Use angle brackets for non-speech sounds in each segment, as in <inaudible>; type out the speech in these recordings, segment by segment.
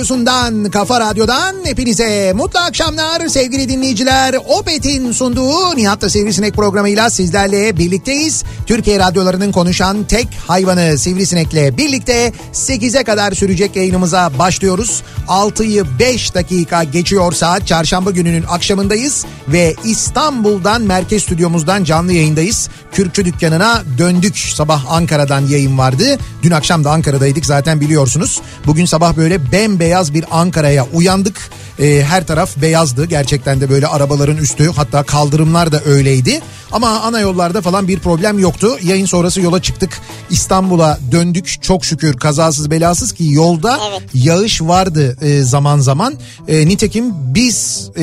radyosundan, kafa radyodan hepinize mutlu akşamlar sevgili dinleyiciler. Opet'in sunduğu Nihat'la Sivrisinek programıyla sizlerle birlikteyiz. Türkiye radyolarının konuşan tek hayvanı Sivrisinek'le birlikte 8'e kadar sürecek yayınımıza başlıyoruz. 6'yı 5 dakika geçiyor saat çarşamba gününün akşamındayız ve İstanbul'dan merkez stüdyomuzdan canlı yayındayız. Kürkçü dükkanına döndük. Sabah Ankara'dan yayın vardı. Dün akşam da Ankara'daydık zaten biliyorsunuz. Bugün sabah böyle bembeyaz bir Ankara'ya uyandık. Ee, her taraf beyazdı. Gerçekten de böyle arabaların üstü hatta kaldırımlar da öyleydi. Ama ana yollarda falan bir problem yoktu. Yayın sonrası yola çıktık. İstanbul'a döndük. Çok şükür kazasız belasız ki yolda Evet. yağış vardı e, zaman zaman. E, nitekim biz e,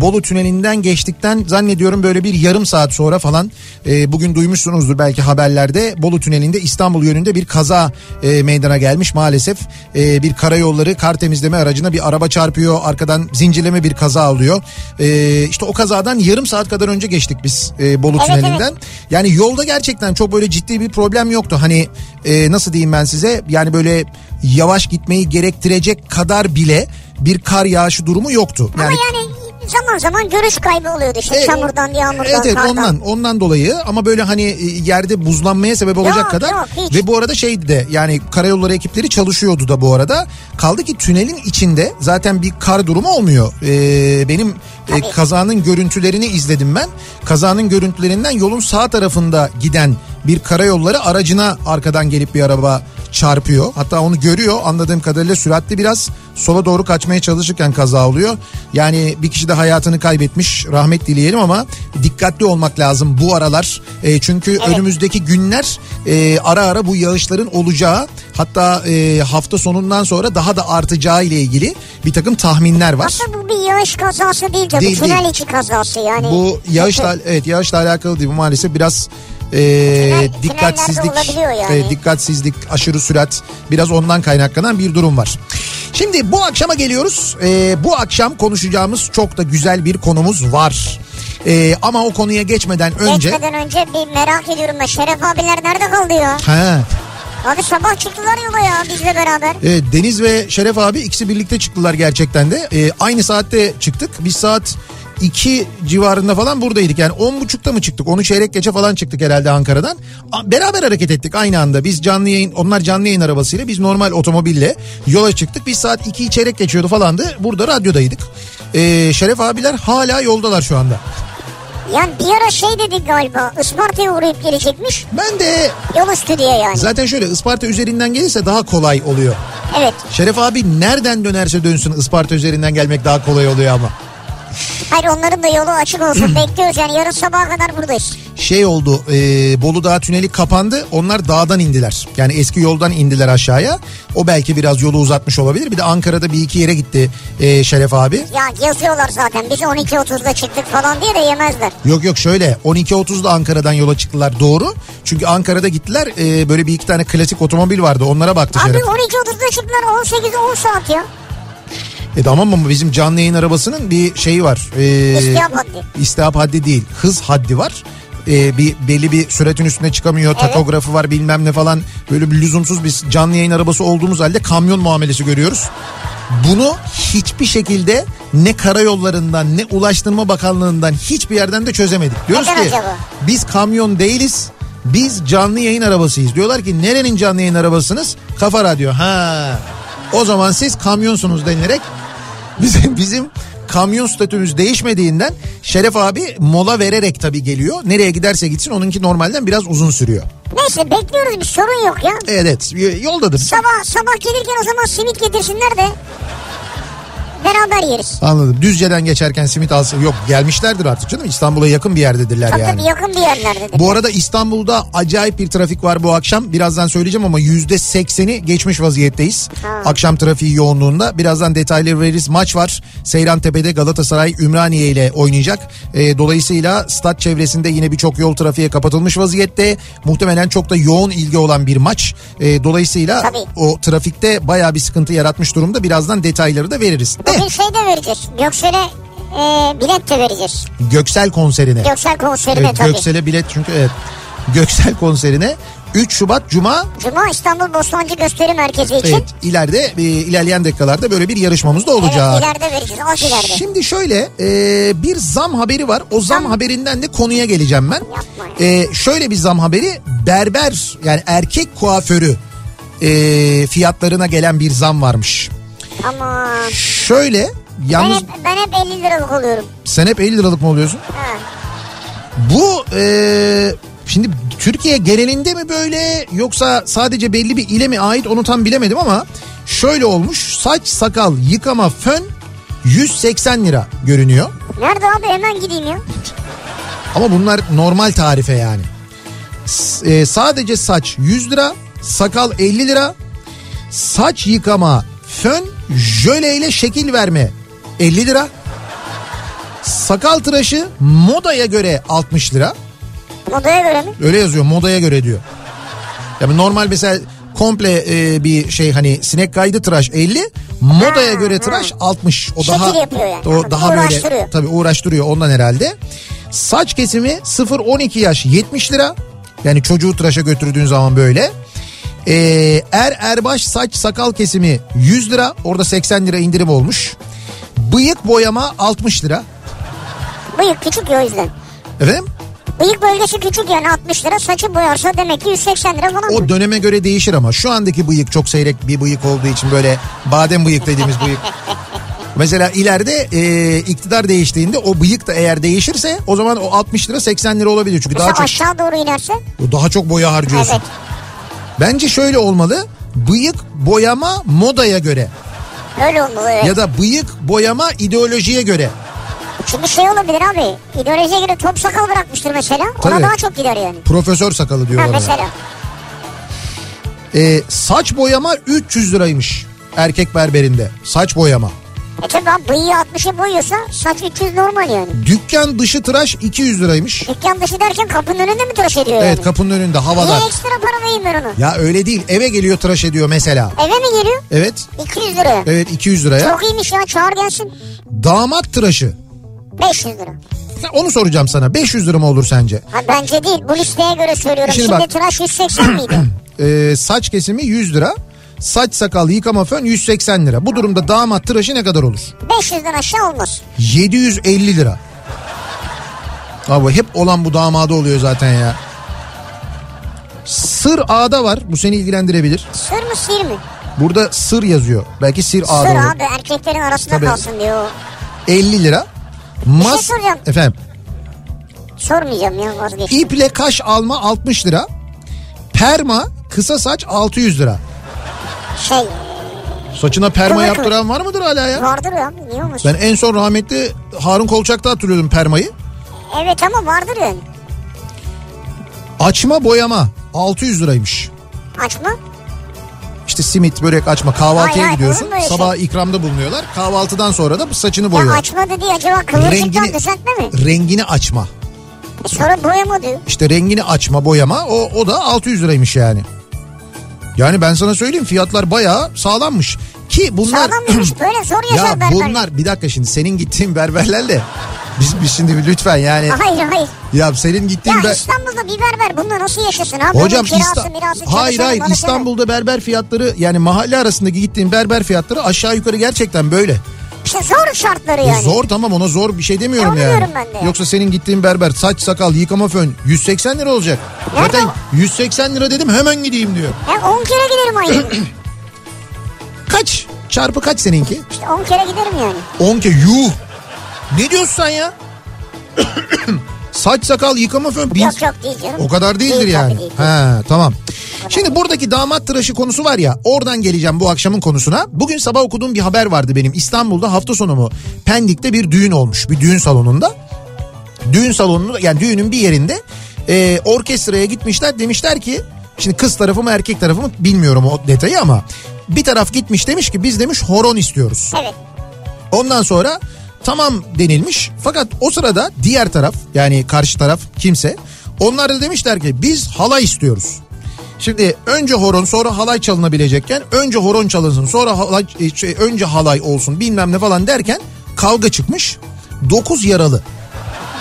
Bolu Tüneli'nden geçtikten zannediyorum böyle bir yarım saat sonra falan e, bugün duymuşsunuzdur belki haberlerde Bolu Tüneli'nde İstanbul yönünde bir kaza e, meydana gelmiş maalesef. E, bir karayolları kar temizleme aracına bir araba çarpıyor arkadan zincirleme bir kaza oluyor. E, işte o kazadan yarım saat kadar önce geçtik biz e, Bolu Evet, Tüneli'nden. Yani yolda gerçekten çok böyle ciddi bir problem yoktu. Hani e, nasıl diyeyim ben size yani böyle yavaş gitmeyi gerektirecek kadar bile bir kar yağışı durumu yoktu. Ama yani zaman zaman görüş kaybı oluyordu işte E, çamurdan, yağmurdan, Evet evet kardan. ondan ondan dolayı ama böyle hani e, yerde buzlanmaya sebep olacak Yok, kadar yok, hiç. ve bu arada şeydi de yani karayolları ekipleri çalışıyordu da bu arada. Kaldı ki tünelin içinde zaten bir kar durumu olmuyor. Ee, benim e, kazanın görüntülerini izledim ben. Kazanın görüntülerinden yolun sağ tarafında giden bir karayolları aracına arkadan gelip bir araba çarpıyor. Hatta onu görüyor anladığım kadarıyla süratli biraz sola doğru kaçmaya çalışırken kaza oluyor. Yani bir kişi de hayatını kaybetmiş rahmet dileyelim ama dikkatli olmak lazım bu aralar. E, çünkü önümüzdeki günler e, ara ara bu yağışların olacağı hatta e, hafta sonundan sonra daha da artacağı ile ilgili bir takım tahminler var. Aslında bu bir yağış kazası değil tabii. Değil, Tünel değil. içi kazası yani. Bu yağışla evet yağışla alakalı değil bu maalesef biraz e, Tünel- dikkatsizlik yani. e, dikkatsizlik aşırı sürat biraz ondan kaynaklanan bir durum var. Şimdi bu akşama geliyoruz. E, bu akşam konuşacağımız çok da güzel bir konumuz var. E, ama o konuya geçmeden önce Geçmeden önce bir merak ediyorum ben. Şeref abiler nerede kaldı ya? ha Abi sabah çıktılar yola ya bizle beraber. e, Deniz ve Şeref abi ikisi birlikte çıktılar gerçekten de. E, aynı saatte çıktık. Biz saat 2 civarında falan buradaydık. Yani 10.30'da mı çıktık? Onu çeyrek geçe falan çıktık herhalde Ankara'dan. Beraber hareket ettik aynı anda. Biz canlı yayın, onlar canlı yayın arabasıyla, biz normal otomobille yola çıktık. Biz saat 2'yi çeyrek geçiyordu falandı. Burada radyodaydık. E, Şeref abiler hala yoldalar şu anda. Yani bir ara şey dedik galiba Isparta'ya uğrayıp gelecekmiş. Ben de Yol üstü diye yani. zaten şöyle Isparta üzerinden gelirse daha kolay oluyor. Evet. Şeref abi nereden dönerse dönsün Isparta üzerinden gelmek daha kolay oluyor ama. Hayır onların da yolu açık olsun. <clears throat> Bekliyoruz yani. Yarın sabaha kadar buradayız. şey oldu e, Bolu Dağı tüneli kapandı. Onlar dağdan indiler. Yani eski yoldan indiler aşağıya. O belki biraz yolu uzatmış olabilir. Bir de Ankara'da bir iki yere gitti e, Şeref abi. Ya yazıyorlar zaten. Biz 12.30'da çıktık falan diye de yemezler. yok yok şöyle. 12.30'da Ankara'dan yola çıktılar. Doğru. Çünkü Ankara'da gittiler. E, böyle bir iki tane klasik otomobil vardı. Onlara baktı Abi Şeref. 12.30'da çıktılar. 18 10 saat ya. E tamam ama bizim canlı yayın arabasının bir şeyi var. Ee, İstihap haddi. İstihap haddi değil. Hız haddi var. Ee, bir belli bir süratin üstüne çıkamıyor. Evet. Takografı var bilmem ne falan. Böyle bir lüzumsuz biz canlı yayın arabası olduğumuz halde kamyon muamelesi görüyoruz. Bunu hiçbir şekilde ne karayollarından ne Ulaştırma Bakanlığı'ndan hiçbir yerden de çözemedik. Diyoruz Neden ki acaba? biz kamyon değiliz. Biz canlı yayın arabasıyız. Diyorlar ki nerenin canlı yayın arabasınız? Kafa Radyo. Ha. O zaman siz kamyonsunuz denilerek bizim bizim kamyon statümüz değişmediğinden Şeref abi mola vererek tabii geliyor. Nereye giderse gitsin onunki normalden biraz uzun sürüyor. Neyse bekliyoruz bir sorun yok ya. Evet yoldadır. Sabah sabah gelirken o zaman simit getirsinler de beraber yeriz. Anladım. Düzce'den geçerken simit alsın. Yok gelmişlerdir artık canım. İstanbul'a yakın bir yerdedirler Tabii yani. tabii yakın bir yerlerde. Bu arada İstanbul'da acayip bir trafik var bu akşam. Birazdan söyleyeceğim ama yüzde sekseni geçmiş vaziyetteyiz. Akşam trafiği yoğunluğunda. Birazdan detayları veririz. Maç var. Seyrantepe'de Galatasaray Ümraniye ile oynayacak. Ee, dolayısıyla stat çevresinde yine birçok yol trafiğe kapatılmış vaziyette. Muhtemelen çok da yoğun ilgi olan bir maç. Ee, dolayısıyla Tabii. o trafikte bayağı bir sıkıntı yaratmış durumda. Birazdan detayları da veririz. Bugün şey de vereceğiz. Göksel'e e, bilet de vereceğiz. Göksel konserine. Göksel konserine Evet tabii. Göksel'e bilet çünkü evet. Göksel konserine 3 Şubat Cuma Cuma İstanbul Bostancı Gösteri Merkezi için. Evet ileride e, ilerleyen dakikalarda böyle bir yarışmamız da olacak. Evet ileride vereceğiz. Az ileride. Şimdi şöyle e, bir zam haberi var. O zam Zam. haberinden de konuya geleceğim ben. Yapma ya. E, şöyle bir zam haberi berber yani erkek kuaförü e, fiyatlarına gelen bir zam varmış. Ama Şöyle ben yalnız hep, ben hep 50 liralık oluyorum. sen hep 50 liralık mı oluyorsun? Ha. Bu e, şimdi Türkiye genelinde mi böyle yoksa sadece belli bir ile mi ait onu tam bilemedim ama şöyle olmuş saç sakal yıkama fön 180 lira görünüyor. Nerede abi hemen gideyim ya. Ama bunlar normal tarife yani. S- e, sadece saç 100 lira, sakal 50 lira, saç yıkama, fön, jöleyle şekil verme 50 lira. Sakal tıraşı modaya göre 60 lira. Modaya göre mi? Öyle yazıyor modaya göre diyor. Yani normal mesela komple e, bir şey hani sinek kaydı tıraş 50 modaya göre tıraş 60. O Şekil daha yani. o daha böyle tabii uğraştırıyor ondan herhalde. Saç kesimi 0-12 yaş 70 lira. Yani çocuğu tıraşa götürdüğün zaman böyle. Ee, er erbaş saç sakal kesimi 100 lira. Orada 80 lira indirim olmuş. Bıyık boyama 60 lira. Bıyık küçük ya o yüzden. Efendim? Bıyık bölgesi küçük yani 60 lira. Saçı boyarsa demek ki 180 lira falan. O döneme göre değişir ama şu andaki bıyık çok seyrek bir bıyık olduğu için böyle badem bıyık dediğimiz bıyık. <laughs> Mesela ileride e, iktidar değiştiğinde o bıyık da eğer değişirse o zaman o 60 lira 80 lira olabilir. Çünkü Mesela daha çok aşağı doğru inerse. daha çok boya harcıyorsun. Evet. Bence şöyle olmalı. Bıyık boyama modaya göre Öyle olmalı evet. ya da bıyık boyama ideolojiye göre. Çünkü şey olabilir abi. İdeolojiye göre top sakal bırakmıştır mesela. Ona Tabii. daha çok gider yani. Profesör sakalı Ha, diyorlar. ona. mesela. E, saç boyama 300 liraymış erkek berberinde. Saç boyama. E tabi abi bıyığı 60'ı boyuyorsa saç 300 normal yani. Dükkan dışı tıraş 200 liraymış. Dükkan dışı derken kapının önünde mi tıraş ediyor Evet yani? kapının önünde havada. Niye ekstra para vereyim ben onu? Ya öyle değil eve geliyor tıraş ediyor mesela. Eve mi geliyor? Evet 200 liraya. evet 200 liraya. Çok iyiymiş ya çağır gelsin. Damat tıraşı. 500 lira. Onu soracağım sana 500 lira mı olur sence? Ha bence değil bu listeye göre söylüyorum. Şimdi Şimdi, bak- tıraş 180 miydi? <clears throat> Ee, saç kesimi 100 lira. Saç sakal yıkama fön 180 lira. Bu durumda damat tıraşı ne kadar olur? 500'den aşağı olmaz. 750 lira. Abi hep olan bu damada oluyor zaten ya. Sır A'da var. Bu seni ilgilendirebilir. Sır mı sir mi? Burada sır yazıyor. Belki sir A'da Sır olur. abi erkeklerin arasında Tabii. kalsın diyor. 50 lira. şey Mas soracağım. Efendim. Sormayacağım ya vazgeçtim. İple kaş alma 60 lira. Perma kısa saç 600 lira. Şey Saçına perma Kıvır kıvır. yaptıran var mıdır hala ya? vardır ya niye olmasın? Ben en son rahmetli Harun Kolçak'ta hatırlıyordum permayı. Evet ama vardır yani. Açma boyama 600 liraymış. Açma. İşte simit, börek açma kahvaltıya Hayır, gidiyorsun. Sabah ikramda bulunuyorlar. Kahvaltıdan sonra da saçını Ya boyuyor. açma dediği acaba kıvırcıktan düzeltme mi? rengini açma. E sonra boyama diyor. İşte rengini açma boyama o, o da 600 liraymış yani. Yani ben sana söyleyeyim fiyatlar bayağı sağlammış. Ki bunlar Sağlam demiş <clears throat> böyle zor yaşar ya berberler. bunlar bir dakika şimdi senin gittiğin berberlerle biz, biz şimdi lütfen yani Hayır hayır. ya senin gittiğin Ya ber- İstanbul'da bir berber bununla nasıl yaşasın abi? Hocam kirası, İsta- mirası, hayır hayır İstanbul'da berber fiyatları yani mahalle arasındaki gittiğin berber fiyatları aşağı yukarı gerçekten böyle. İşte zor şartları E yani. Zor tamam ona zor bir şey demiyorum E yani. diyorum ben de. Yoksa senin gittiğin berber saç sakal yıkama fön 180 lira olacak. Nerede Zaten 180 lira dedim hemen gideyim diyor. Ya 10 kere giderim aynı. <clears throat> Kaç? Çarpı kaç seninki? İşte 10 kere giderim yani. 10 ke yuh. Ne diyorsun sen ya? <clears throat> Saç sakal yıkama fön. bin- Yok yok değil canım. O kadar değildir Değil yani. tabii, değil. He tamam. Şimdi buradaki damat tıraşı konusu var ya oradan geleceğim bu akşamın konusuna. Bugün sabah okuduğum bir haber vardı benim. İstanbul'da hafta sonu mu Pendik'te bir düğün olmuş bir düğün salonunda. Düğün salonunda yani düğünün bir yerinde e, orkestraya gitmişler demişler ki şimdi kız tarafı mı erkek tarafı mı bilmiyorum o detayı ama bir taraf gitmiş demiş ki biz demiş horon istiyoruz. Evet. Ondan sonra tamam denilmiş fakat o sırada diğer taraf yani karşı taraf kimse onlar da demişler ki biz halay istiyoruz. Şimdi önce horon sonra halay çalınabilecekken önce horon çalınsın sonra halay, e, şey, önce halay olsun bilmem ne falan derken kavga çıkmış. 9 yaralı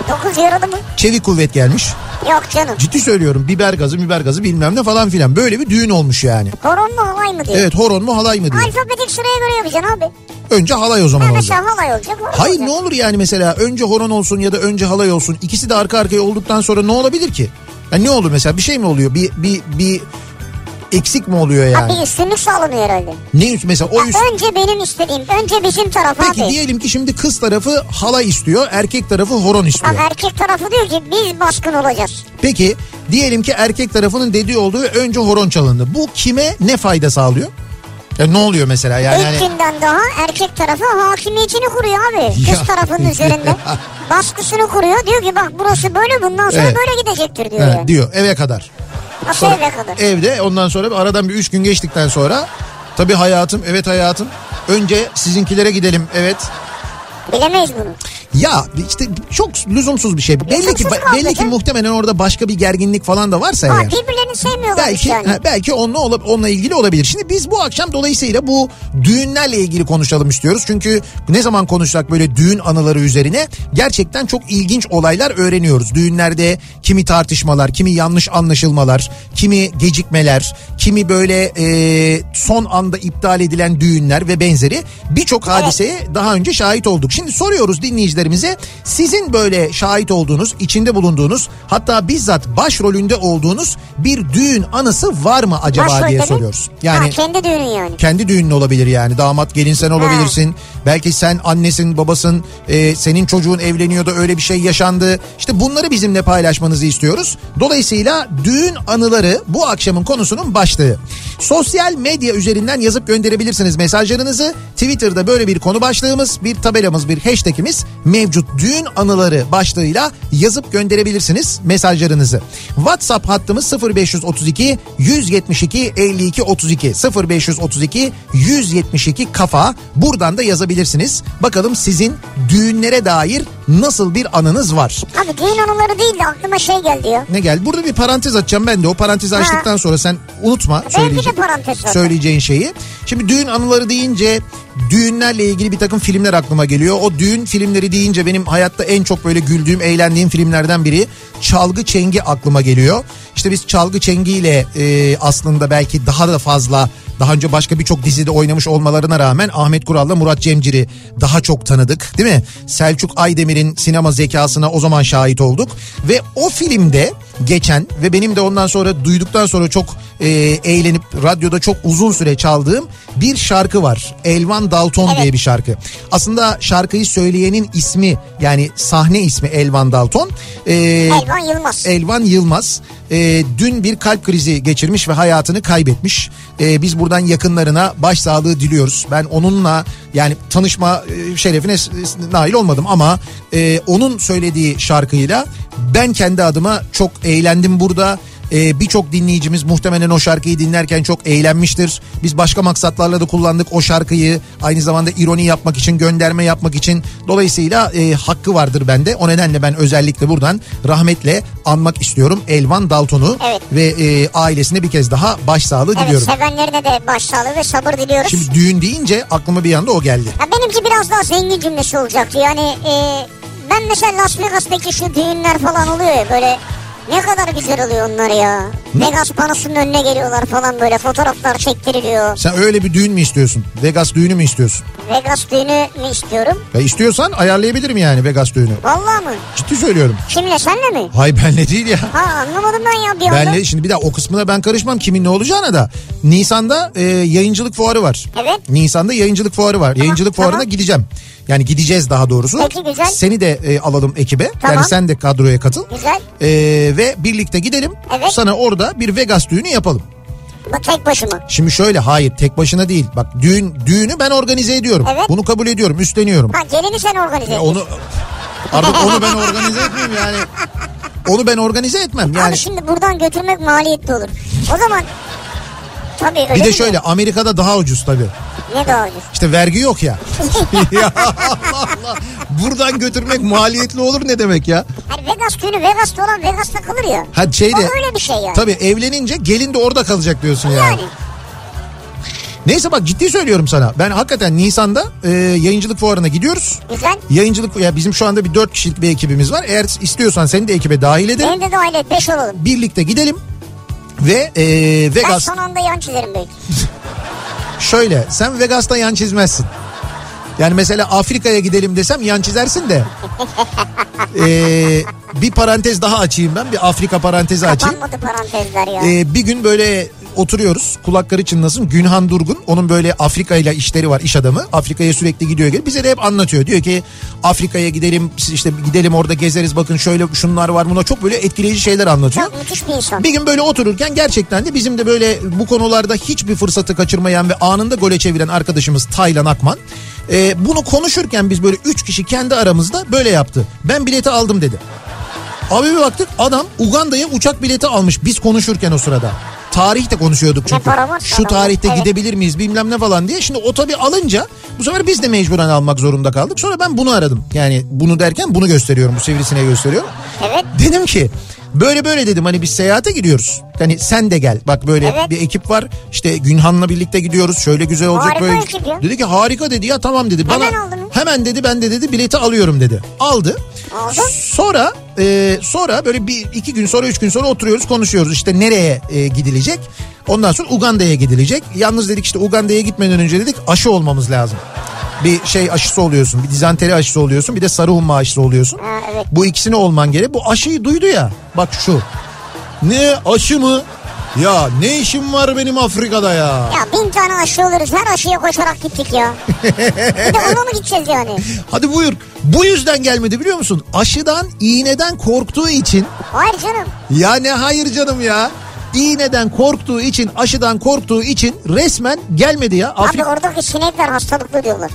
9 yaralı mı? çevik kuvvet gelmiş. Yok canım. Ciddi söylüyorum biber gazı biber gazı bilmem ne falan filan böyle bir düğün olmuş yani. Horon mu halay mı diyor. Evet horon mu halay mı diyor. Alfabetik sıraya göre yapacaksın abi. Önce halay o zaman Ha, olacak. mesela halay olacak. Horon Hayır olacak. ne olur yani mesela önce horon olsun ya da önce halay olsun ikisi de arka arkaya olduktan sonra ne olabilir ki? Yani ne olur mesela bir şey mi oluyor? Bir bir bir eksik mi oluyor yani? bir üstünlük sağlanıyor herhalde. Ne üst mesela o Ha, üst önce benim istediğim. Önce bizim taraf Peki abi. diyelim ki şimdi kız tarafı halay istiyor, erkek tarafı horon istiyor. Bak erkek tarafı diyor ki biz baskın olacağız. Peki diyelim ki erkek tarafının dediği olduğu önce horon çalındı. Bu kime ne fayda sağlıyor? Ya ne oluyor mesela yani? İlk hani- günden daha erkek tarafı hakimiyetini kuruyor abi. Kız <laughs> <laughs> Ya. tarafının üzerinde. Baskısını kuruyor. Diyor ki bak burası böyle bundan sonra Evet. böyle gidecektir diyor. Evet, yani. diyor eve kadar. Nasıl eve kadar? Evde ondan sonra bir aradan bir üç gün geçtikten sonra tabii hayatım evet hayatım önce sizinkilere gidelim evet. Bilemeyiz bunu. Ya işte çok lüzumsuz bir şey. Belli ki Lüzumsuz kavga belli ki muhtemelen orada başka bir gerginlik falan da varsa Ha, eğer. birbirlerini sevmiyorlar Belki yani. ha, belki onunla onunla ilgili olabilir. Şimdi biz bu akşam dolayısıyla bu düğünlerle ilgili konuşalım istiyoruz. Çünkü ne zaman konuşsak böyle düğün anıları üzerine gerçekten çok ilginç olaylar öğreniyoruz. Düğünlerde kimi tartışmalar, kimi yanlış anlaşılmalar, kimi gecikmeler, kimi böyle e, son anda iptal edilen düğünler ve benzeri birçok hadiseye daha önce şahit olduk. Şimdi soruyoruz dinleyicilerimize sizin böyle şahit olduğunuz, içinde bulunduğunuz hatta bizzat başrolünde olduğunuz bir düğün anısı var mı acaba Başrolde diye soruyoruz. Yani Ha, kendi düğünün yani. kendi düğünün olabilir yani damat gelin sen olabilirsin. Belki sen annesin babasın e, senin çocuğun evleniyor da öyle bir şey yaşandı. İşte bunları bizimle paylaşmanızı istiyoruz. Dolayısıyla düğün anıları bu akşamın konusunun başlığı. Sosyal medya üzerinden yazıp gönderebilirsiniz mesajlarınızı. Twitter'da böyle bir konu başlığımız, bir tabelamız, bir hashtagimiz mevcut düğün anıları başlığıyla yazıp gönderebilirsiniz mesajlarınızı. WhatsApp hattımız 0532 172 52 32 0532 172 kafa buradan da yazabilirsiniz. Bakalım sizin düğünlere dair nasıl bir anınız var? Abi düğün anıları değil de aklıma şey geldi ya. Ne gel? Burada bir parantez açacağım ben de. O parantezi açtıktan sonra sen unutma söyleyece- de parantez zaten. söyleyeceğin şeyi. Şimdi düğün anıları deyince düğünlerle ilgili bir takım filmler aklıma geliyor. O düğün filmleri deyince benim hayatta en çok böyle güldüğüm, eğlendiğim filmlerden biri Çalgı Çengi aklıma geliyor. İşte biz Çalgı Çengi ile e, aslında belki daha da fazla daha önce başka birçok dizide oynamış olmalarına rağmen Ahmet Kural'la Murat Cemcir'i daha çok tanıdık değil mi? Selçuk Aydemir'in sinema zekasına o zaman şahit olduk. Ve o filmde geçen ve benim de ondan sonra duyduktan sonra çok e, eğlenip radyoda çok uzun süre çaldığım bir şarkı var. Elvan Dalton Evet. diye bir şarkı. Aslında şarkıyı söyleyenin ismi yani sahne ismi Elvan Dalton. E, Elvan Yılmaz. Elvan Yılmaz e, dün bir kalp krizi geçirmiş ve hayatını kaybetmiş. E, biz buradan yakınlarına başsağlığı diliyoruz. Ben onunla yani tanışma e, şerefine nail olmadım ama e, onun söylediği şarkıyla ben kendi adıma çok eğlendim burada. Ee, Birçok dinleyicimiz muhtemelen o şarkıyı dinlerken çok eğlenmiştir. Biz başka maksatlarla da kullandık o şarkıyı. Aynı zamanda ironi yapmak için, gönderme yapmak için. Dolayısıyla e, hakkı vardır bende. O nedenle ben özellikle buradan rahmetle anmak istiyorum Elvan Dalton'u. Evet. Ve e, ailesine bir kez daha başsağlığı Evet diliyorum. sevenlerine de başsağlığı ve sabır diliyoruz. Şimdi düğün deyince aklıma bir anda o geldi. Ya benimki biraz daha zengin cümlesi olacaktı. Yani e, ben mesela Las Vegas'taki şu düğünler falan oluyor ya böyle ne kadar güzel oluyor onlar ya. Vegas panosunun önüne geliyorlar falan böyle fotoğraflar çektiriliyor. Sen öyle bir düğün mü istiyorsun? Vegas düğünü mü istiyorsun? Vegas düğünü mü istiyorum? Ya istiyorsan ayarlayabilirim yani Vegas düğünü. Vallahi mı? Ciddi söylüyorum. Kimle senle mi? Hay benle değil ya. Ha anlamadım ben ya bir anda. Benle şimdi bir daha o kısmına ben karışmam kimin ne olacağına da. Nisan'da e, yayıncılık fuarı var. Evet. Nisan'da yayıncılık fuarı var. yayıncılık tamam. fuarına gideceğim. Yani gideceğiz daha doğrusu. Peki, güzel. Seni de e, alalım ekibe. Tamam. Yani sen de kadroya katıl. Güzel. E, ve birlikte gidelim. Evet. Sana orada bir Vegas düğünü yapalım. Bu tek başıma. Şimdi şöyle hayır tek başına değil. Bak düğün düğünü ben organize ediyorum. Evet. Bunu kabul ediyorum, üstleniyorum. Ha gelini sen organize ediyorsun. onu artık onu ben <laughs> organize etmeyeyim yani. Onu ben organize etmem. Yani Abi şimdi buradan götürmek maliyetli olur. O zaman tabii öyle bir de mi? şöyle Amerika'da daha ucuz tabii. Ne? İşte vergi yok ya. <laughs> <laughs> ya Allah Allah. Buradan götürmek maliyetli olur ne demek ya? Hani Vegas düğünü Vegas'ta olan Vegas'ta kalır ya. Ha şeyde. O öyle bir şey yani. Tabii evlenince gelin de orada kalacak diyorsun yani. Yani. Neyse bak ciddi söylüyorum sana. Ben hakikaten Nisan'da e, yayıncılık fuarına gidiyoruz. Güzel. Yayıncılık ya bizim şu anda bir dört kişilik bir ekibimiz var. Eğer istiyorsan seni de ekibe dahil edelim. Benim de dahil et 5 olalım. Birlikte gidelim. Ve e, Ben Vegas son anda yan çizerim belki. <laughs> şöyle sen Vegas'ta yan çizmezsin. Yani mesela Afrika'ya gidelim desem yan çizersin de. <laughs> Ee, bir parantez daha açayım ben. Bir Afrika parantezi açayım. Kapanmadı parantezler ya. Ee, bir gün böyle oturuyoruz kulakları çınlasın Günhan Durgun onun böyle Afrika ile işleri var iş adamı Afrika'ya sürekli gidiyor geliyor bize de hep anlatıyor diyor ki Afrika'ya gidelim işte gidelim orada gezeriz bakın şöyle şunlar var buna çok böyle etkileyici şeyler anlatıyor. Çok müthiş bir insan. Bir gün böyle otururken gerçekten de bizim de böyle bu konularda hiçbir fırsatı kaçırmayan ve anında gole çeviren arkadaşımız Taylan Akman. e, bunu konuşurken biz böyle üç kişi kendi aramızda böyle yaptı. Ben bileti aldım dedi. Abi bir baktık adam Uganda'ya uçak bileti almış biz konuşurken o sırada. Tarihte konuşuyorduk çünkü. Şu tarihte evet. gidebilir miyiz bilmem ne falan diye. Şimdi o tabii alınca bu sefer biz de mecburen almak zorunda kaldık. Sonra ben bunu aradım. Yani bunu derken bunu gösteriyorum bu sivrisine gösteriyorum. Evet. Dedim ki böyle böyle dedim hani biz seyahate gidiyoruz. Hani sen de gel. Bak böyle Evet. bir ekip var. İşte Günhan'la birlikte gidiyoruz. Şöyle güzel olacak Harika böyle. ekip ya. Dedi ki harika dedi ya tamam dedi. Bana Hemen mı? hemen dedi ben de dedi bileti alıyorum dedi. Aldı. Aldı. Sonra e, sonra böyle bir iki gün sonra üç gün sonra oturuyoruz konuşuyoruz işte nereye e, gidilecek. Ondan sonra Uganda'ya gidilecek. Yalnız dedik işte Uganda'ya gitmeden önce dedik aşı olmamız lazım. Bir şey aşısı oluyorsun. Bir dizanteri aşısı oluyorsun. Bir de sarı humma aşısı oluyorsun. Ha, evet. Bu ikisini olman gerek. Bu aşıyı duydu ya. Bak şu. Ne aşı mı? Ya ne işim var benim Afrika'da ya? Ya bin tane aşı oluruz her aşıya koşarak gittik ya. bir de ona mı gideceğiz yani? <laughs> Hadi buyur. Bu yüzden gelmedi biliyor musun? Aşıdan, iğneden korktuğu için. Hayır canım. Ya ne hayır canım ya. İğneden korktuğu için, aşıdan korktuğu için resmen gelmedi ya. Abi Afrika... oradaki sinekler hastalıklı diyorlar.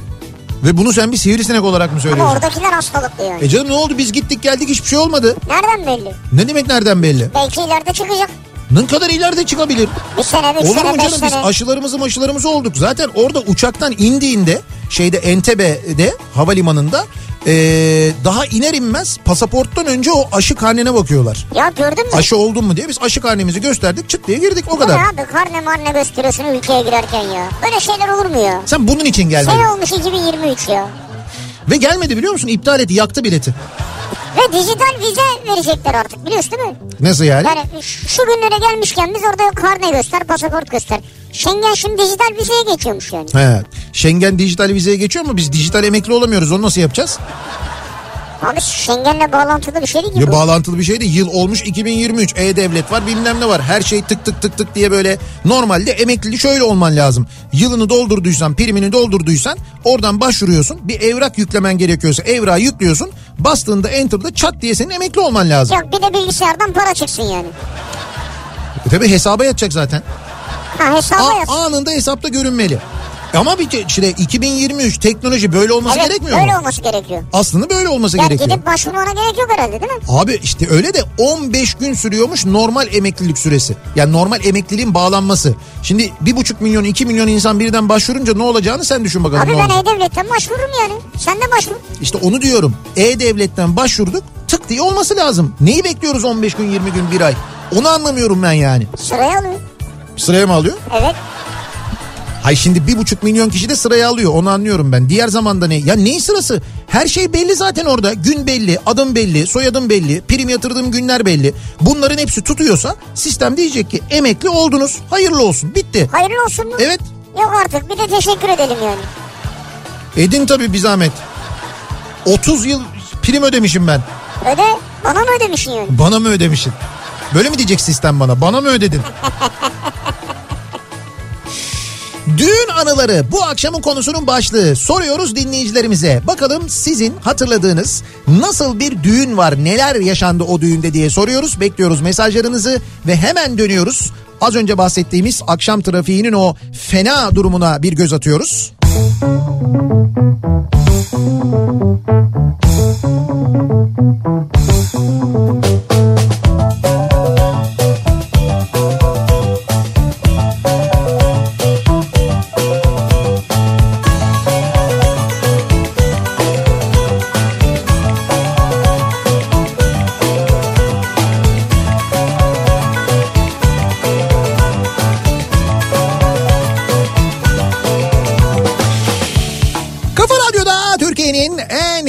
Ve bunu sen bir sivrisinek olarak mı Ama söylüyorsun? oradakiler hastalıklı yani. E canım ne oldu biz gittik geldik hiçbir şey olmadı. Nereden belli? Ne demek nereden belli? Belki ileride çıkacak. Ne kadar ileride çıkabilir? Bir sene, üç Olur sene, mu canım biz aşılarımızı maşılarımızı olduk. Zaten orada uçaktan indiğinde şeyde Entebe'de havalimanında eee, daha iner inmez pasaporttan önce o aşı karnene bakıyorlar. Ya gördün mü? Aşı oldun mu diye biz aşı karnemizi gösterdik çıt diye girdik o Bu ne kadar. abi karne marne gösteriyorsun ülkeye girerken ya. Böyle şeyler olur mu ya? Sen bunun için gelmedin. Sene olmuş 2023 ya. Ve gelmedi biliyor musun? İptal etti yaktı bileti. Ve dijital vize verecekler artık biliyorsun değil mi? Nasıl yani? Yani şu günlere gelmişken biz orada karne göster, pasaport göster. Schengen şimdi dijital vizeye geçiyormuş yani. He. Schengen dijital vizeye geçiyor mu? Biz dijital emekli olamıyoruz. Onu nasıl yapacağız? Abi Schengen'le bağlantılı bir şey değil ki Ya bağlantılı bir şey de yıl olmuş 2023. E-Devlet var bilmem ne var. Her şey tık tık tık tık diye böyle. Normalde emekliliği şöyle olman lazım. Yılını doldurduysan, primini doldurduysan oradan başvuruyorsun. Bir evrak yüklemen gerekiyorsa evrağı yüklüyorsun. Bastığında enter'da çat diye senin emekli olman lazım. Yok bir de bilgisayardan para çıksın yani. E tabii hesaba yatacak zaten. Ha hesaba A- yaz. anında hesapta görünmeli. Ama bir te- işte 2023 teknoloji böyle olması evet gerekmiyor öyle mu? olması gerekiyor. Aslında böyle olması Ya gerekiyor. gidip başvurmana gerek yok herhalde değil mi? Abi işte öyle de 15 gün sürüyormuş normal emeklilik süresi. Yani normal emekliliğin bağlanması. Şimdi 1,5 milyon 2 milyon insan birden başvurunca ne olacağını sen düşün bakalım. Abi ben. E-Devlet'ten başvururum yani. Sen de başvur. İşte onu diyorum. E-Devlet'ten başvurduk tık diye olması lazım. Neyi bekliyoruz 15 gün 20 gün bir ay? Onu anlamıyorum ben yani. Sıraya alıyor. Sıraya mı alıyor? Evet. Hay şimdi bir buçuk milyon kişi de sıraya alıyor onu anlıyorum ben. Diğer zamanda ne? Ya neyin sırası? Her şey belli zaten orada. Gün belli, adım belli, soyadım belli, prim yatırdığım günler belli. Bunların hepsi tutuyorsa sistem diyecek ki emekli oldunuz. Hayırlı olsun. Bitti. Hayırlı olsun mu? Evet. Yok artık bir de teşekkür edelim yani. Edin tabii bir zahmet. 30 yıl prim ödemişim ben. Öde bana mı ödemişsin yani? Bana mı ödemişsin? Böyle mi diyecek sistem bana? Bana mı ödedin? <laughs> Düğün anıları bu akşamın konusunun başlığı. Soruyoruz dinleyicilerimize. Bakalım sizin hatırladığınız nasıl bir düğün var? Neler yaşandı o düğünde diye soruyoruz. Bekliyoruz mesajlarınızı ve hemen dönüyoruz. Az önce bahsettiğimiz akşam trafiğinin o fena durumuna bir göz atıyoruz. Kafa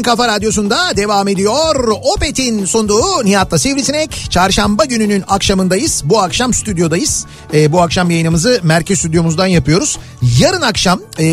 en kafa radyosunda devam ediyor. Opet'in sunduğu Nihat'la Sivrisinek. Çarşamba gününün akşamındayız. Bu akşam stüdyodayız. Ee, bu akşam yayınımızı merkez stüdyomuzdan yapıyoruz. Yarın akşam ee,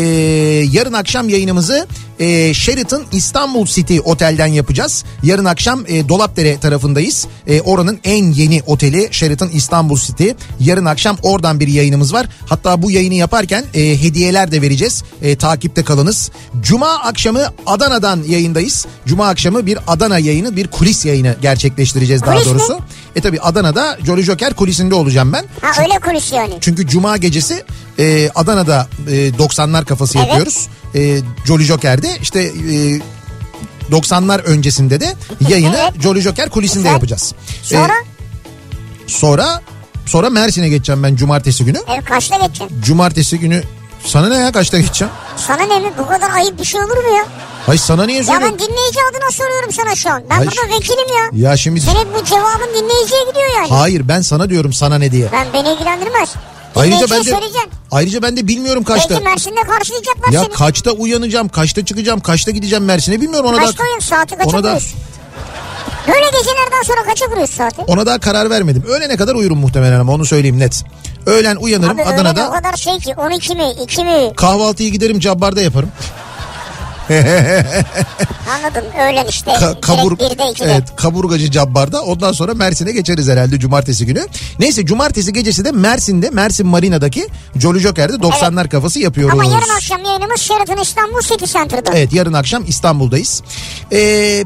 yarın akşam yayınımızı ee, Sheraton İstanbul City Otel'den yapacağız. Yarın akşam ee, Dolapdere tarafındayız. Ee, oranın en yeni oteli Sheraton İstanbul City. Yarın akşam oradan bir yayınımız var. Hatta bu yayını yaparken ee, hediyeler de vereceğiz. Ee, takipte kalınız. Cuma akşamı Adana'dan yayındayız. Cuma akşamı bir Adana yayını, bir kulis yayını gerçekleştireceğiz daha Kulis mi? doğrusu. E tabi Adana'da Jolly Joker kulisinde olacağım ben. Ha öyle kulis yani. Çünkü Cuma gecesi e, Adana'da e, 90'lar kafası Evet. yapıyoruz. E, Jolly Joker'de işte e, 90'lar öncesinde de yayını Evet. Jolly Joker kulisinde Güzel. yapacağız. E, Sonra sonra sonra Mersin'e geçeceğim ben cumartesi günü. evet, kaçta geçeceksin? Cumartesi günü sana ne ya kaçta geçeceğim? Sana ne mi? Bu kadar ayıp bir şey olur mu ya? Hayır sana niye Ya söylüyorum? ben dinleyici adına soruyorum sana şu an. Ben Hayır. burada vekilim ya. Ya şimdi Senin bu cevabın dinleyiciye gidiyor yani. hayır ben sana diyorum sana ne diye. Ben beni ilgilendirmez. Ayrıca Dinleyiciye ben de ayrıca ben de bilmiyorum kaçta. Belki Mersin'de karşılayacaklar Ya seni. kaçta uyanacağım, kaçta çıkacağım, kaçta gideceğim Mersin'e bilmiyorum ona Kaçta da. uyun saati kaça ona da? Böyle gecelerden sonra kaça kuruyorsun saati? ona daha karar vermedim. Öğlene kadar uyurum muhtemelen ama onu söyleyeyim net. Öğlen uyanırım Abi öyle de o Adana'da kadar şey ki 12 mi 2 mi kahvaltıyı giderim Cabbar'da yaparım. <laughs> anladım öğlen işte. Ka- kabur Direkt 1'de 2'de. evet kaburgacı Cabbar'da. Ondan sonra Mersin'e geçeriz herhalde cumartesi günü. Neyse cumartesi gecesi de Mersin'de Mersin Marina'daki Jolly Joker'de 90'lar kafası yapıyoruz. Ama yarın akşam yayınımız Sheraton İstanbul City Center'da. Evet yarın akşam İstanbul'dayız. Ee,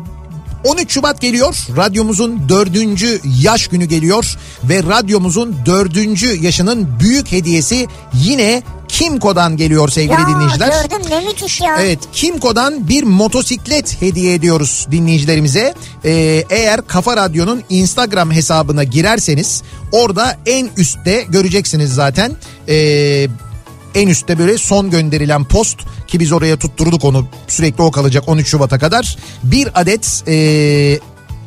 13 Şubat geliyor. Radyomuzun dördüncü yaş günü geliyor. Ve radyomuzun dördüncü yaşının büyük hediyesi yine Kimco'dan geliyor sevgili ya dinleyiciler. gördüm ne müthiş ya. Evet Kimco'dan bir motosiklet hediye ediyoruz dinleyicilerimize. Ee, eğer Kafa Radyo'nun Instagram hesabına girerseniz orada en üstte göreceksiniz zaten. Ee, en üstte böyle son gönderilen post ki biz oraya tutturduk onu sürekli o kalacak 13 Şubat'a kadar. Bir adet ee,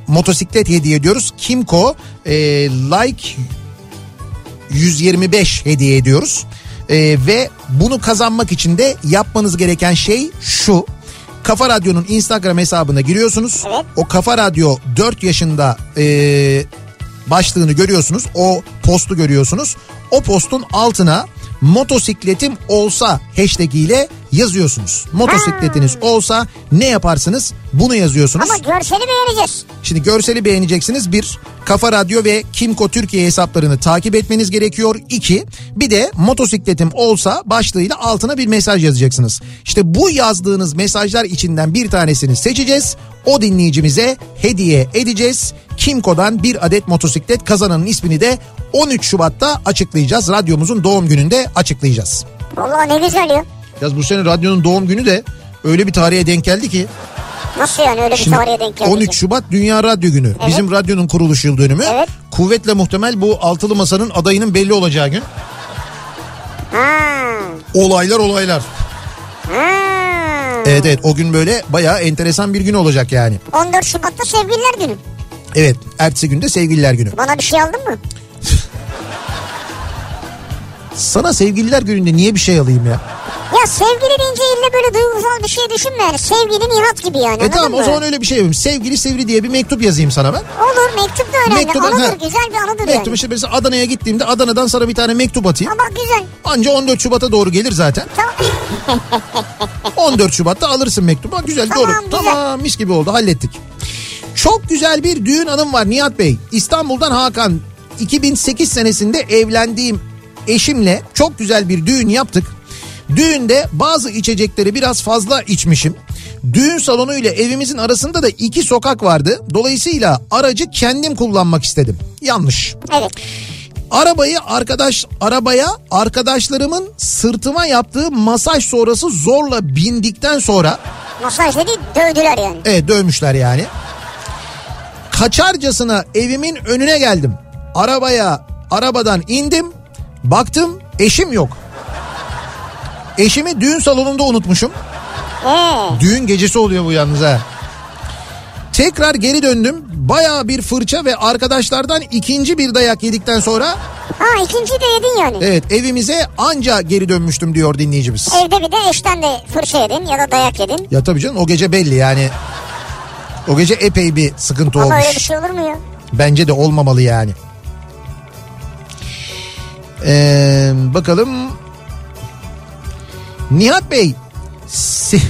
motosiklet hediye ediyoruz. Kimco ee, Like 125 hediye ediyoruz. Ee, ve bunu kazanmak için de yapmanız gereken şey şu. Kafa Radyo'nun Instagram hesabına giriyorsunuz. Evet. O Kafa Radyo 4 yaşında e, başlığını görüyorsunuz. O postu görüyorsunuz. O postun altına motosikletim olsa hashtag ile yazıyorsunuz. Motosikletiniz olsa ne yaparsınız? Bunu yazıyorsunuz. Ama görseli beğeneceğiz. Şimdi görseli beğeneceksiniz. Bir, Kafa Radyo ve Kimco Türkiye hesaplarını takip etmeniz gerekiyor. İki, bir de motosikletim olsa başlığıyla altına bir mesaj yazacaksınız. İşte bu yazdığınız mesajlar içinden bir tanesini seçeceğiz. O dinleyicimize hediye edeceğiz. Kimco'dan bir adet motosiklet kazananın ismini de 13 Şubat'ta açıklayacağız. Radyomuzun doğum gününde açıklayacağız. Vallahi ne güzel ya. Yaz bu sene radyonun doğum günü de öyle bir tarihe denk geldi ki. Nasıl yani öyle bir Şimdi tarihe denk geldi? 13 Şubat Dünya Radyo Günü. Bizim radyonun kuruluş yıl dönümü. Evet. Kuvvetle muhtemel bu altılı masanın adayının belli olacağı gün. Ha. Olaylar olaylar. Ha. Evet evet o gün böyle bayağı enteresan bir gün olacak yani. 14 Şubat'ta sevgililer günü. Evet ertesi günde sevgililer günü. Bana bir şey aldın mı? Sana sevgililer gününde niye bir şey alayım ya? Ya sevgili deyince ille böyle duygusal bir şey düşünme yani. Sevgili Nihat gibi yani. E tamam o mı? zaman öyle bir şey yapayım. Sevgili Sevri diye bir mektup yazayım sana ben. Olur mektup da önemli. Mektubu- anıdır ha. güzel bir anıdır Mektup yani. işte mesela Adana'ya gittiğimde Adana'dan sana bir tane mektup atayım. Ama güzel. Anca 14 Şubat'a doğru gelir zaten. Tamam. <laughs> 14 Şubat'ta alırsın mektubu. Güzel Tamam, doğru. güzel. Tamam mis gibi oldu hallettik. Çok güzel bir düğün anım var Nihat Bey. İstanbul'dan Hakan 2008 senesinde evlendiğim eşimle çok güzel bir düğün yaptık. Düğünde bazı içecekleri biraz fazla içmişim. Düğün salonu ile evimizin arasında da iki sokak vardı. Dolayısıyla aracı kendim kullanmak istedim. Yanlış. Evet. Arabayı arkadaş arabaya arkadaşlarımın sırtıma yaptığı masaj sonrası zorla bindikten sonra Masaj dedi dövdüler yani. evet dövmüşler yani. Kaçarcasına evimin önüne geldim. Arabaya arabadan indim. Baktım eşim yok. Eşimi düğün salonunda unutmuşum. Ee, Düğün gecesi oluyor bu yalnız ha. Tekrar geri döndüm. Bayağı bir fırça ve arkadaşlardan ikinci bir dayak yedikten sonra ha ikinci de yedin yani. evet evimize anca geri dönmüştüm diyor dinleyicimiz. Evde bir de eşten de fırça yedin ya da dayak yedin. Ya tabii canım o gece belli yani. O gece epey bir sıkıntı Ama olmuş. öyle bir şey olur mu ya? Bence de olmamalı yani. Ee, bakalım. Nihat Bey. si-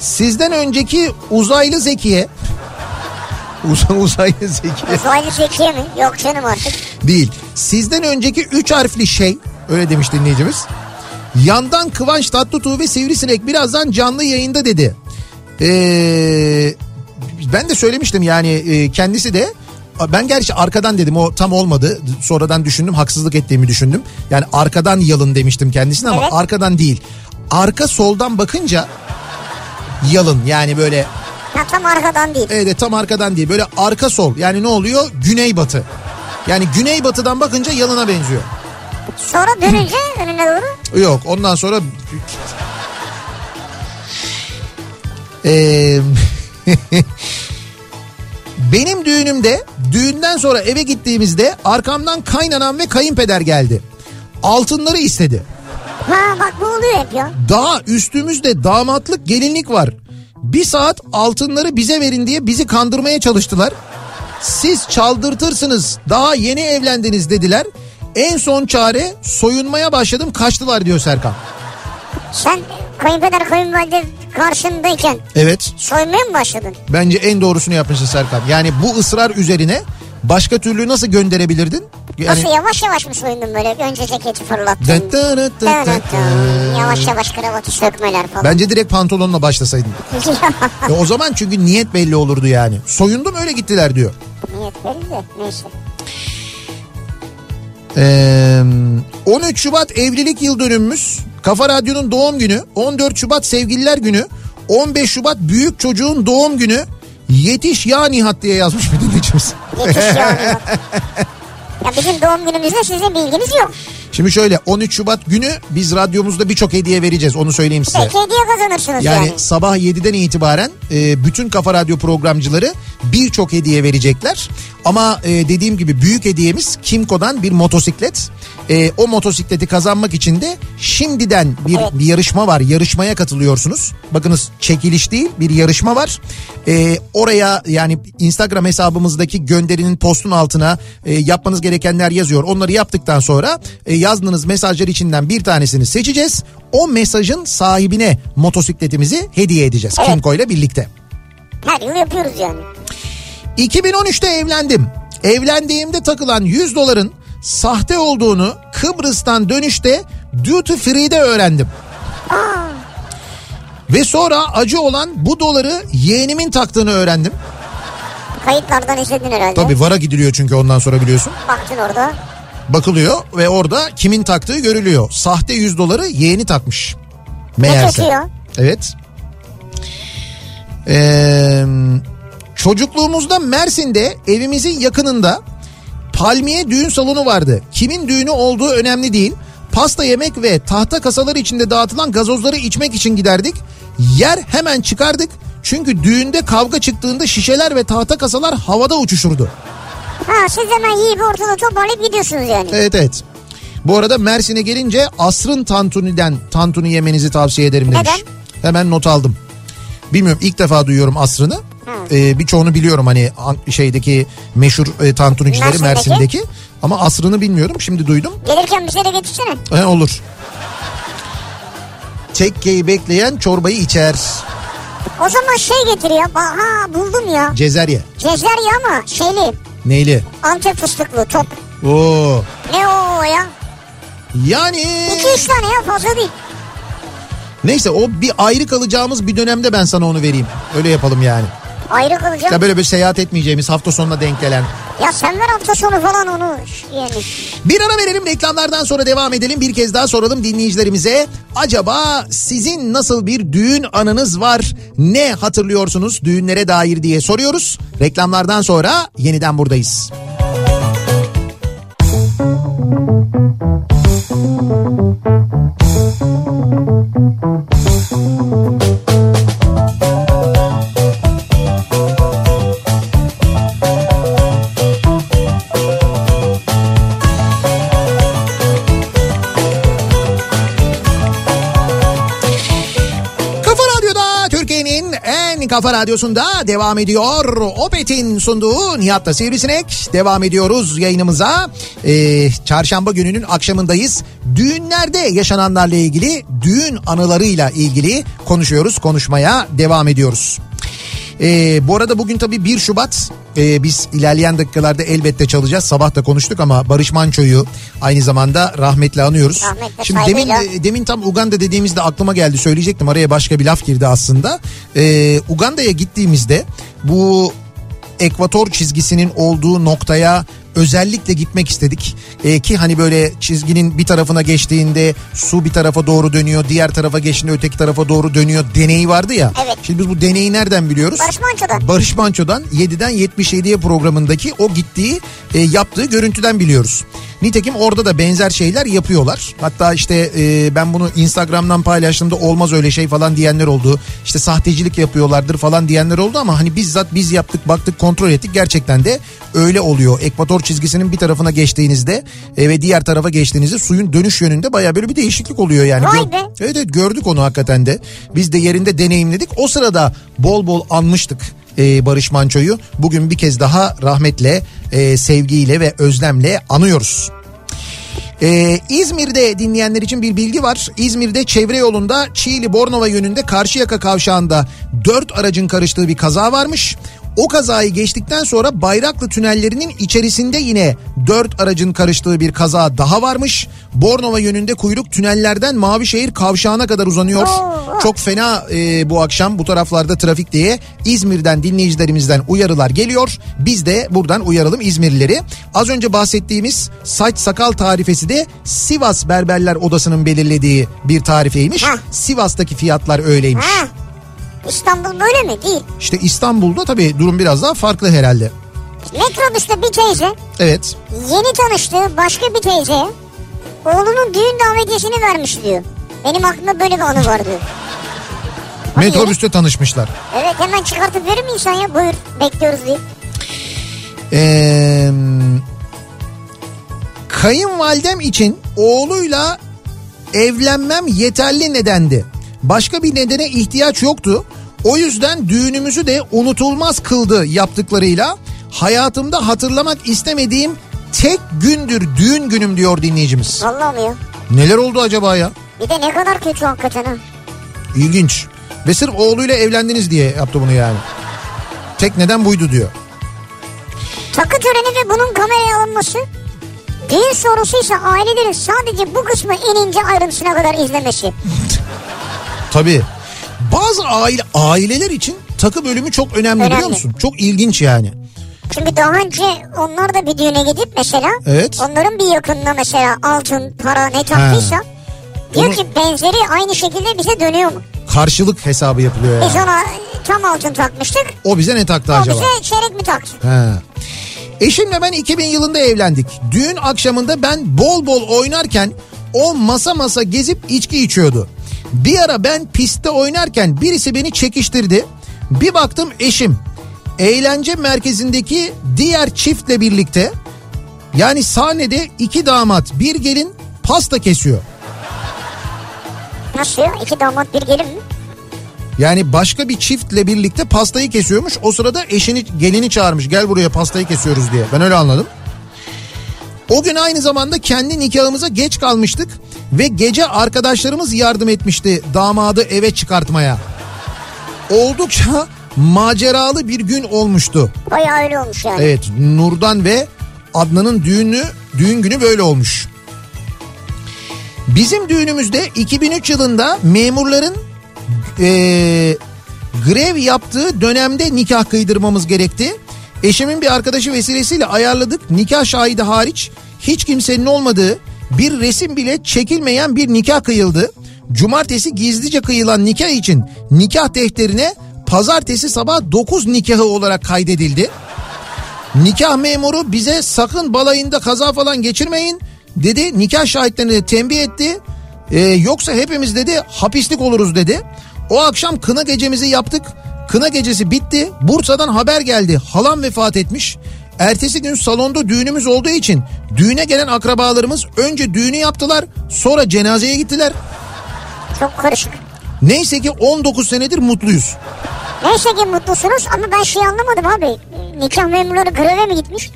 sizden önceki uzaylı Zekiye. Uz- <laughs> uzaylı Zekiye Uzaylı Zekiye mi? Yok canım artık. değil. Sizden önceki üç harfli şey. Öyle demiş dinleyicimiz. Yandan Kıvanç Tatlıtuğ ve Sivrisinek birazdan canlı yayında dedi. Ee, ben de söylemiştim yani e, kendisi de ben gerçi arkadan dedim o tam olmadı. Sonradan düşündüm haksızlık ettiğimi düşündüm. Yani arkadan yalın demiştim kendisine ama Evet. arkadan değil. Arka soldan bakınca yalın yani böyle Ha tam arkadan değil. evet tam arkadan değil böyle arka sol yani ne oluyor güneybatı. Yani güneybatıdan bakınca yalına benziyor. Sonra dönünce <clears throat> önüne doğru. Yok ondan sonra Ee, <laughs> benim düğünümde düğünden sonra eve gittiğimizde arkamdan kaynanan ve kayınpeder geldi. Altınları istedi. Ha bak bu oluyor hep ya. Daha üstümüzde damatlık gelinlik var. Bir saat altınları bize verin diye bizi kandırmaya çalıştılar. Siz çaldırtırsınız daha yeni evlendiniz dediler. En son çare soyunmaya başladım kaçtılar diyor Serkan. Sen kayınpeder kayınvalide karşındayken Evet soymaya mı başladın? bence en doğrusunu yapmışsın Serkan. Yani bu ısrar üzerine başka türlü nasıl gönderebilirdin? Yani Nasıl yavaş yavaş mı soyundun böyle? Önce ceketi fırlattın. Dıt Dın dın dıt. dın. Yavaş yavaş kravatı sökmeler falan. Bence direkt pantolonla başlasaydın. <laughs> E o zaman çünkü niyet belli olurdu yani. Soyundum öyle gittiler diyor. Niyet belli de neyse. Ee, 13 Şubat evlilik yıl dönümümüz. Kafa Radyo'nun doğum günü. 14 Şubat sevgililer günü. 15 Şubat büyük çocuğun doğum günü. Yetiş ya Nihat diye yazmış bir dinleyicimiz. Yetiş yani. <laughs> ya bizim doğum günümüzde sizin bilginiz yok. Şimdi şöyle 13 Şubat günü biz radyomuzda birçok hediye vereceğiz onu söyleyeyim size. Belki hediye kazanırsınız Yani, yani. sabah 7'den itibaren e, bütün Kafa Radyo programcıları birçok hediye verecekler. Ama e, dediğim gibi büyük hediyemiz Kimco'dan bir motosiklet. E, o motosikleti kazanmak için de şimdiden bir, Evet. bir yarışma var. Yarışmaya katılıyorsunuz. Bakınız çekiliş değil bir yarışma var. E, oraya yani Instagram hesabımızdaki gönderinin postun altına e, yapmanız gerekenler yazıyor. Onları yaptıktan sonra e, yazdığınız mesajlar içinden bir tanesini seçeceğiz. O mesajın sahibine motosikletimizi hediye edeceğiz. Evet. Kimco ile birlikte. Her yıl yapıyoruz yani. 2013'te evlendim. Evlendiğimde takılan 100 doların sahte olduğunu Kıbrıs'tan dönüşte duty free'de öğrendim. Ve sonra acı olan bu doları yeğenimin taktığını öğrendim. Kayıtlardan izledin herhalde. Tabii vara gidiliyor çünkü ondan sonra biliyorsun. Baktın orada. Bakılıyor ve orada kimin taktığı görülüyor. Sahte 100 doları yeğeni takmış. Meğerse. ya? Evet. Ee, çocukluğumuzda Mersin'de evimizin yakınında palmiye düğün salonu vardı. Kimin düğünü olduğu önemli değil. Pasta yemek ve tahta kasalar içinde dağıtılan gazozları içmek için giderdik. Yer hemen çıkardık. Çünkü düğünde kavga çıktığında şişeler ve tahta kasalar havada uçuşurdu. Ha siz hemen yiyip ortada toparlayıp gidiyorsunuz yani. Evet evet. Bu arada Mersin'e gelince asrın tantuniden tantuni yemenizi tavsiye ederim demiş. Neden? Hemen not aldım. Bilmiyorum ilk defa duyuyorum asrını. Ee, birçoğunu biliyorum hani an- şeydeki meşhur e, tantunicileri Mersin'deki? Mersin'deki. Ama asrını bilmiyorum şimdi duydum. Gelirken bize de getirsene. He, olur. Tekkeyi bekleyen çorbayı içer. O zaman şey getir ya. Ba- Ha buldum ya. Cezerye. Cezerye ama şeyli. Neyli? Antep fıstıklı top. Oo. Ne o ya? Yani 2-3 tane ya fazla değil. neyse o bir ayrı kalacağımız bir dönemde ben sana onu vereyim. Öyle yapalım yani. Ayrı kalacak. Ya böyle bir seyahat etmeyeceğimiz hafta sonuna denk gelen. Ya sen ver hafta sonu falan onu yani. Bir ara verelim reklamlardan sonra devam edelim. Bir kez daha soralım dinleyicilerimize. Acaba sizin nasıl bir düğün anınız var? Ne hatırlıyorsunuz düğünlere dair diye soruyoruz. Reklamlardan sonra yeniden buradayız. Kafa en kafa radyosunda devam ediyor. Opet'in sunduğu Nihat'ta Sivrisinek. Devam ediyoruz yayınımıza. Ee, çarşamba gününün akşamındayız. Düğünlerde yaşananlarla ilgili, düğün anılarıyla ilgili konuşuyoruz, konuşmaya devam ediyoruz. Ee, bu arada bugün tabii 1 Şubat Ee, biz ilerleyen dakikalarda elbette çalacağız. Sabah da konuştuk ama Barış Manço'yu aynı zamanda rahmetle anıyoruz. Rahmetle, Şimdi demin saygıyla. demin tam Uganda dediğimizde aklıma geldi söyleyecektim araya başka bir laf girdi aslında. Ee, Uganda'ya gittiğimizde bu ekvator çizgisinin olduğu noktaya özellikle gitmek istedik. Ee, ki hani böyle çizginin bir tarafına geçtiğinde su bir tarafa doğru dönüyor, diğer tarafa geçtiğinde öteki tarafa doğru dönüyor deneyi vardı ya. Evet. Şimdi biz bu deneyi nereden biliyoruz? Barış Manço'dan. Barış Manço'dan 7'den 77'ye programındaki o gittiği e, yaptığı görüntüden biliyoruz. Nitekim orada da benzer şeyler yapıyorlar. Hatta işte e, ben bunu Instagram'dan paylaştığımda olmaz öyle şey falan diyenler oldu. İşte sahtecilik yapıyorlardır falan diyenler oldu ama hani bizzat biz yaptık baktık kontrol ettik. Gerçekten de öyle oluyor. Ekvator çizgisinin bir tarafına geçtiğinizde e, ve diğer tarafa geçtiğinizde suyun dönüş yönünde baya böyle bir değişiklik oluyor yani. Vay be. Evet evet gördük onu hakikaten de. Biz de yerinde deneyimledik. O sırada bol bol anmıştık e, Barış Manço'yu. Bugün bir kez daha rahmetle, e, sevgiyle ve özlemle anıyoruz. Ee, İzmir'de dinleyenler için bir bilgi var. İzmir'de çevre yolunda Çiğli Bornova yönünde Karşıyaka kavşağında 4 aracın karıştığı bir kaza varmış. O kazayı geçtikten sonra Bayraklı tünellerinin içerisinde yine 4 aracın karıştığı bir kaza daha varmış. Bornova yönünde kuyruk tünellerden Mavişehir kavşağına kadar uzanıyor. Çok fena e, bu akşam bu taraflarda trafik diye İzmir'den dinleyicilerimizden uyarılar geliyor. Biz de buradan uyaralım İzmirlileri. Az önce bahsettiğimiz saç sakal tarifesi de Sivas Berberler Odası'nın belirlediği bir tarifeymiş. Heh. Sivas'taki fiyatlar öyleymiş. İstanbul böyle mi? Değil. İşte İstanbul'da tabii durum biraz daha farklı herhalde. Metrobüste bir teyze Evet. yeni tanıştığı başka bir teyze oğlunun düğün davetiyesini vermiş diyor. Benim aklımda böyle bir anı var diyor. Hadi. Metrobüste tanışmışlar. Evet hemen çıkartıp verir mi insan ya? Buyur bekliyoruz diye. Ee, kayınvalidem için oğluyla evlenmem yeterli nedendi. Başka bir nedene ihtiyaç yoktu. O yüzden düğünümüzü de unutulmaz kıldı yaptıklarıyla. Hayatımda hatırlamak istemediğim tek gündür düğün günüm diyor dinleyicimiz. Vallahi mi ya? Neler oldu acaba ya? Bir de ne kadar kötü hakikaten ha. İlginç. Ve sırf oğluyla evlendiniz diye yaptı bunu yani. Tek neden buydu diyor. Takı töreni ve bunun kameraya alınması düğün sorusuysa ailelerin sadece bu kısmı en ince ayrıntısına kadar izlemesi. Tabii. Bazı aile aileler için takı bölümü çok önemli, Önemli. biliyor musun? Çok ilginç yani. Çünkü daha önce onlar da bir düğüne gidip mesela Evet. onların bir yakınına mesela altın, para ne taktıysa Diyor Onu ki benzeri aynı şekilde bize dönüyor mu? karşılık hesabı yapılıyor Biz yani. ona tam altın takmıştık. O bize ne taktı O acaba? bize çeyrek mi taktı? He. Eşimle ben 2000 yılında evlendik. Düğün akşamında ben bol bol oynarken o masa masa gezip içki içiyordu. Bir ara ben pistte oynarken birisi beni çekiştirdi. Bir baktım eşim eğlence merkezindeki diğer çiftle birlikte yani sahnede iki damat bir gelin pasta kesiyor. Nasıl ya? İki damat bir gelin mi? Yani başka bir çiftle birlikte pastayı kesiyormuş. O sırada eşini gelini çağırmış. Gel buraya pastayı kesiyoruz diye. Ben öyle anladım. O gün aynı zamanda kendi nikahımıza geç kalmıştık ve gece arkadaşlarımız yardım etmişti damadı eve çıkartmaya. Oldukça maceralı bir gün olmuştu. Bayağı öyle olmuş yani. Evet Nurdan ve Adnan'ın düğünü düğün günü böyle olmuş. Bizim düğünümüzde 2003 yılında memurların eee, grev yaptığı dönemde nikah kıydırmamız gerekti. Eşimin bir arkadaşı vesilesiyle ayarladık. Nikah şahidi hariç hiç kimsenin olmadığı bir resim bile çekilmeyen bir nikah kıyıldı. Cumartesi gizlice kıyılan nikah için nikah defterine pazartesi sabah 9 nikahı olarak kaydedildi. Nikah memuru bize sakın balayında kaza falan geçirmeyin dedi. Nikah şahitlerini de tembih etti. Ee, yoksa hepimiz dedi hapislik oluruz dedi. O akşam kına gecemizi yaptık. Kına gecesi bitti. Bursa'dan haber geldi. Halam vefat etmiş. Ertesi gün salonda düğünümüz olduğu için düğüne gelen akrabalarımız önce düğünü yaptılar sonra cenazeye gittiler. Çok karışık. Neyse ki 19 senedir mutluyuz. Neyse ki mutlusunuz ama ben şey anlamadım abi. Nikah memurları greve mi gitmiş?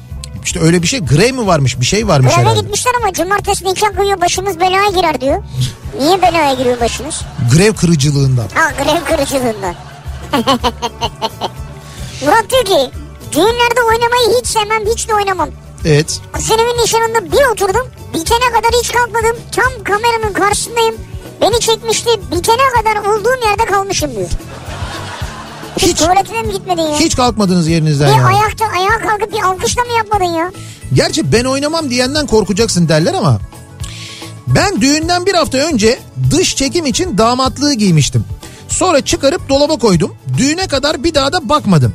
İşte öyle bir şey grev mi varmış bir şey varmış Greve herhalde. gitmişler ama cumartesi nikah kıyıyor başımız belaya girer diyor. Niye belaya giriyor başınız? Grev kırıcılığından. Ha grev kırıcılığından. <laughs> Murat diyor ki düğünlerde oynamayı hiç sevmem hiç de oynamam. Evet. Kuzenimin nişanında bir oturdum bitene kadar hiç kalkmadım. Tam kameranın karşısındayım. Beni çekmişti bitene kadar olduğum yerde kalmışım diyor. Hiç, Hiç- tuvaletine mi gitmedin ya? Hiç kalkmadınız yerinizden bir yani. ayakta ayağa kalkıp bir alkışla mı yapmadın ya? Gerçi ben oynamam diyenden korkacaksın derler ama ben düğünden bir hafta önce dış çekim için damatlığı giymiştim. Sonra çıkarıp dolaba koydum. Düğüne kadar bir daha da bakmadım.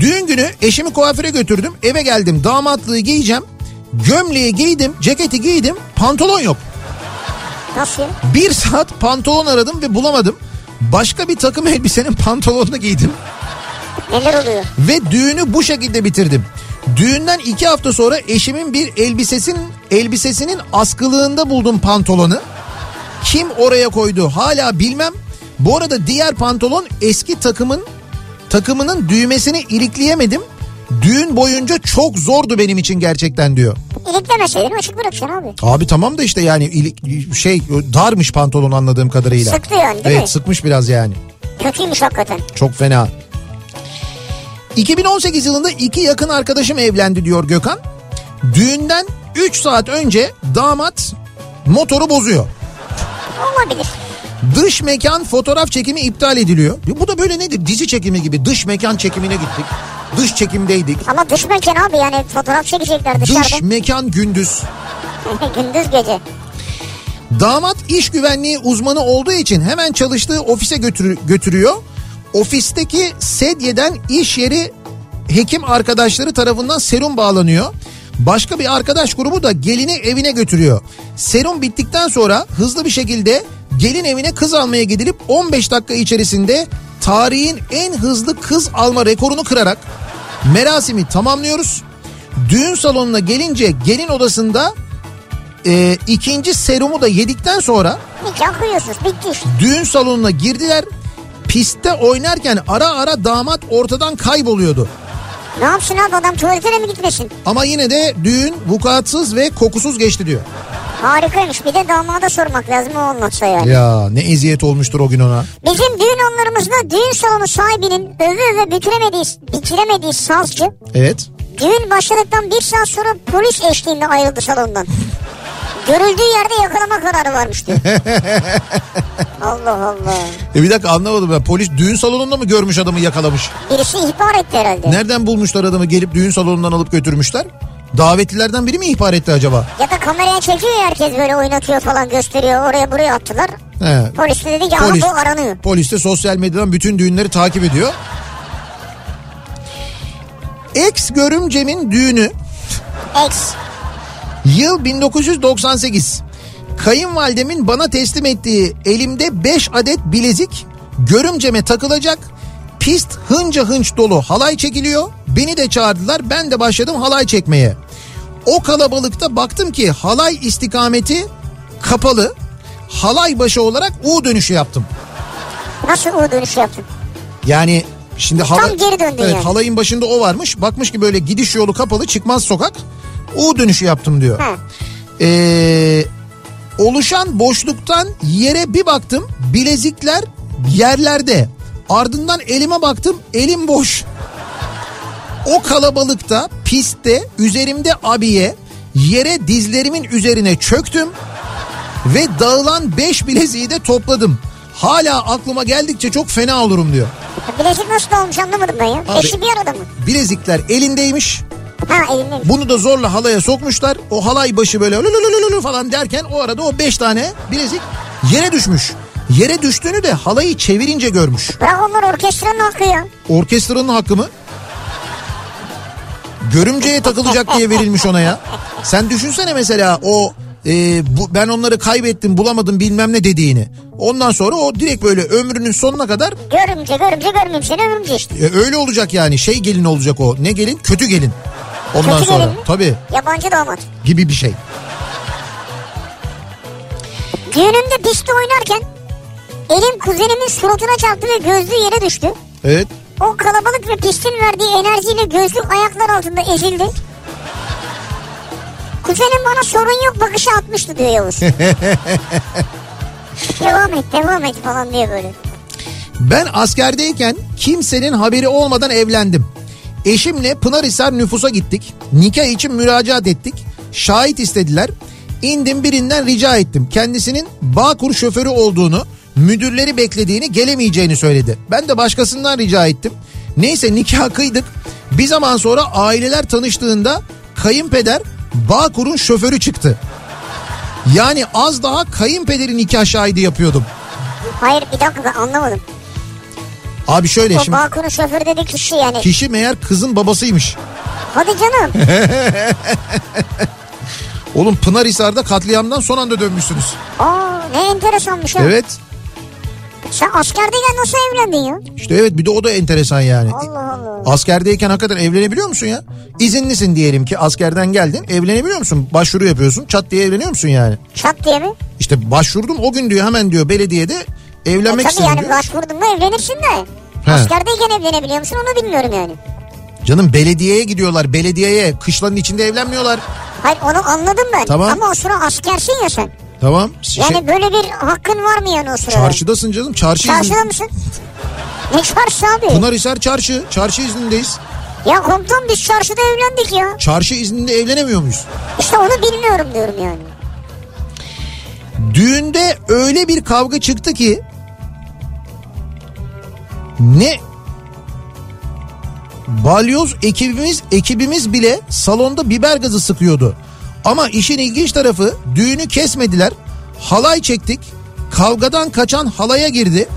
Düğün günü eşimi kuaföre götürdüm. Eve geldim damatlığı giyeceğim. Gömleği giydim, ceketi giydim, pantolon yok. Nasıl? Bir saat pantolon aradım ve bulamadım. Başka bir takım <laughs> elbisenin pantolonunu giydim. Neler oluyor? Ve düğünü bu şekilde bitirdim. Düğünden iki hafta sonra eşimin bir elbisesin elbisesinin askılığında buldum pantolonu. Kim oraya koydu hala bilmem. Bu arada diğer pantolon eski takımın takımının düğmesini ilikleyemedim. Düğün boyunca çok zordu benim için gerçekten diyor. İliklemeseydin açık bırakacaksın abi. Abi tamam da işte yani ilik- şey darmış pantolon anladığım kadarıyla. Sıktı yani değil evet mi? sıkmış biraz yani. Kötüymüş hakikaten. Çok fena. 2018 yılında iki yakın arkadaşım evlendi diyor Gökhan. Düğünden 3 saat önce damat motoru bozuyor. Olabilir. Dış mekan fotoğraf çekimi iptal ediliyor. Bu da böyle nedir? Dizi çekimi gibi. Dış mekan çekimine gittik. Dış çekimdeydik. Ama dış mekan abi yani fotoğraf çekecekler Dış dışarıda. mekan gündüz. <laughs> Gündüz gece. Damat iş güvenliği uzmanı olduğu için hemen çalıştığı ofise götür- götürüyor. Ofisteki sedyeden iş yeri hekim arkadaşları tarafından serum bağlanıyor. Başka bir arkadaş grubu da gelini evine götürüyor. Serum bittikten sonra hızlı bir şekilde gelin evine kız almaya gidilip 15 dakika içerisinde tarihin en hızlı kız alma rekorunu kırarak merasimi tamamlıyoruz. Düğün salonuna gelince gelin odasında e, ikinci serumu da yedikten sonra Nikah kıyıyorsunuz bitti işte. düğün salonuna girdiler. Pistte oynarken ara ara damat ortadan kayboluyordu. Ne yapsın abi adam tuvaletine mi gitmesin? Ama yine de düğün vukuatsız ve kokusuz geçti diyor. Harikaymış bir de damada sormak lazım o anlatsa yani. Ya ne eziyet olmuştur o gün ona. Bizim düğün anlarımızda düğün salonu sahibinin öve öve bitiremediği, bitiremediği sazcı Evet. düğün başladıktan bir saat sonra polis eşliğinde ayrıldı salondan. Görüldüğü yerde yakalama kararı varmış diyor. <laughs> Allah Allah. E bir dakika anlamadım ben. Polis düğün salonunda mı görmüş adamı yakalamış? Birisi ihbar etti herhalde. Nereden bulmuşlar adamı gelip düğün salonundan alıp götürmüşler? Davetlilerden biri mi ihbar etti acaba? Ya da kameraya çekiyor ya herkes böyle oynatıyor falan gösteriyor. Oraya buraya attılar. He. Polis de dedi ki Polis- bu aranıyor. Polis de sosyal medyadan bütün düğünleri takip ediyor. Ex görümcemin düğünü Ex. Yıl 1998. Kayınvalidemin bana teslim ettiği elimde 5 adet bilezik görümceme takılacak. Pist hınca hınç dolu halay çekiliyor. Beni de çağırdılar. Ben de başladım halay çekmeye. O kalabalıkta baktım ki halay istikameti kapalı. Halay başı olarak U dönüşü yaptım. Nasıl U dönüşü yaptın? Yani şimdi hala, Tam geri döndün evet, yani. halayın başında o varmış. Bakmış ki böyle gidiş yolu kapalı çıkmaz sokak. U dönüşü yaptım diyor. Ha. Ee, oluşan boşluktan yere bir baktım bilezikler yerlerde. Ardından elime baktım elim boş. O kalabalıkta pistte üzerimde abiye yere dizlerimin üzerine çöktüm ve dağılan beş bileziği de topladım. Hala aklıma geldikçe çok fena olurum diyor. Bilezik nasıl olmuş anlamadım ben ya. Abi- Beşi bir arada mı? Bilezikler elindeymiş. Ha elinde. Bunu da zorla halaya sokmuşlar. O halay başı böyle lülülülülü falan derken o arada o beş tane bilezik yere düşmüş. Yere düştüğünü de halayı çevirince görmüş. Bırak onlar orkestranın hakkı ya. Orkestranın hakkı mı? Görümceye takılacak diye verilmiş ona ya. Sen düşünsene mesela o e, bu, ben onları kaybettim bulamadım bilmem ne dediğini. Ondan sonra o direkt böyle ömrünün sonuna kadar Görümce görümce görmeyeyim seni ömrümce işte. e, öyle olacak yani şey gelin olacak o. Ne gelin? Kötü gelin. Ondan Kötü sonra gelin mi? tabii Yabancı damat. gibi bir şey. Düğünümde piste oynarken elim kuzenimin suratına çarptı ve gözlüğü yere düştü. Evet. O kalabalık ve pistin verdiği enerjiyle gözlük ayaklar altında ezildi. Kuzenim bana sorun yok bakışı atmıştı diyor Yavuz. <laughs> devam et devam et falan diye böyle. Ben askerdeyken kimsenin haberi olmadan evlendim. Eşimle Pınarhisar nüfusa gittik. Nikah için müracaat ettik. Şahit istediler. İndim birinden rica ettim. Kendisinin Bağkur şoförü olduğunu, müdürleri beklediğini, gelemeyeceğini söyledi. Ben de başkasından rica ettim. Neyse nikah kıydık. Bir zaman sonra aileler tanıştığında kayınpeder Bağkur'un şoförü çıktı. Yani az daha kayınpederin nikah şahidi yapıyordum. Hayır bir dakika ben anlamadım. Abi şöyle O şimdi Bağkur'un şoförü dedi kişi yani. kişi meğer kızın babasıymış. Hadi canım. <laughs> Oğlum Pınarhisar'da katliamdan son anda dönmüşsünüz. Aa ne enteresanmış ha. Evet. Sen askerdeyken nasıl evlendin ya? İşte evet bir de o da enteresan yani. Allah Allah. Askerdeyken hakikaten evlenebiliyor musun ya? İzinlisin diyelim ki askerden geldin evlenebiliyor musun? Başvuru yapıyorsun çat diye evleniyor musun yani? Çat diye mi? İşte başvurdum o gün diyor hemen diyor belediyede evlenmek E, istedim yani diyor. başvurdun mu evlenirsin de. He. Askerdeyken evlenebiliyor musun onu bilmiyorum yani. Canım belediyeye gidiyorlar belediyeye kışlanın içinde evlenmiyorlar. Hayır onu anladım ben. Tamam. Ama o sıra askersin ya sen. Tamam. Şey, Yani böyle bir hakkın var mı yani o sırada? çarşıdasın canım çarşı. Çarşıda mısın? Ne çarşı abi? Pınarhisar çarşı çarşı iznindeyiz. Ya komutan biz çarşıda evlendik ya. Çarşı izninde evlenemiyor muyuz? İşte onu bilmiyorum diyorum yani. Düğünde öyle bir kavga çıktı ki ne balyoz ekibimiz ekibimiz bile salonda biber gazı sıkıyordu. Ama işin ilginç tarafı düğünü kesmediler. Halay çektik. Kavgadan kaçan halaya girdi.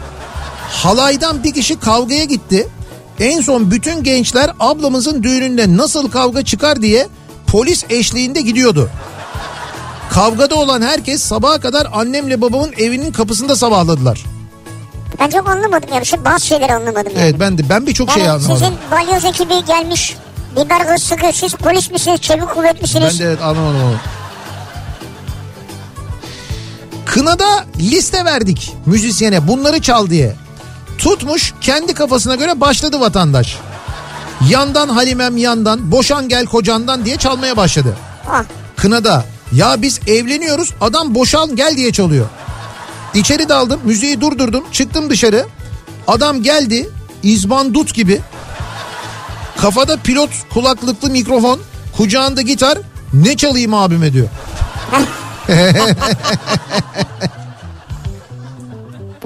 Halaydan bir kişi kavgaya gitti. En son bütün gençler ablamızın düğününde nasıl kavga çıkar diye polis eşliğinde gidiyordu. Kavgada olan herkes sabaha kadar annemle babamın evinin kapısında sabahladılar. Ben çok anlamadım yani. Şey, bazı şeyleri anlamadım yani. Evet ben de ben birçok şey yani anlamadım. sizin balyoz ekibi gelmiş. Biber gazı sıkıyor. Siz polis misiniz? Çevik kuvvet misiniz? Ben de evet anlamadım onu. Kınada liste verdik müzisyene bunları çal diye. Tutmuş kendi kafasına göre başladı vatandaş. Yandan Halimem yandan boşan gel kocandan diye çalmaya başladı. Ah, Kınada ya biz evleniyoruz adam boşan gel diye çalıyor. İçeri daldım müziği durdurdum çıktım dışarı. Adam geldi izbandut gibi. Kafada pilot kulaklıklı mikrofon kucağında gitar ne çalayım abime diyor. <laughs>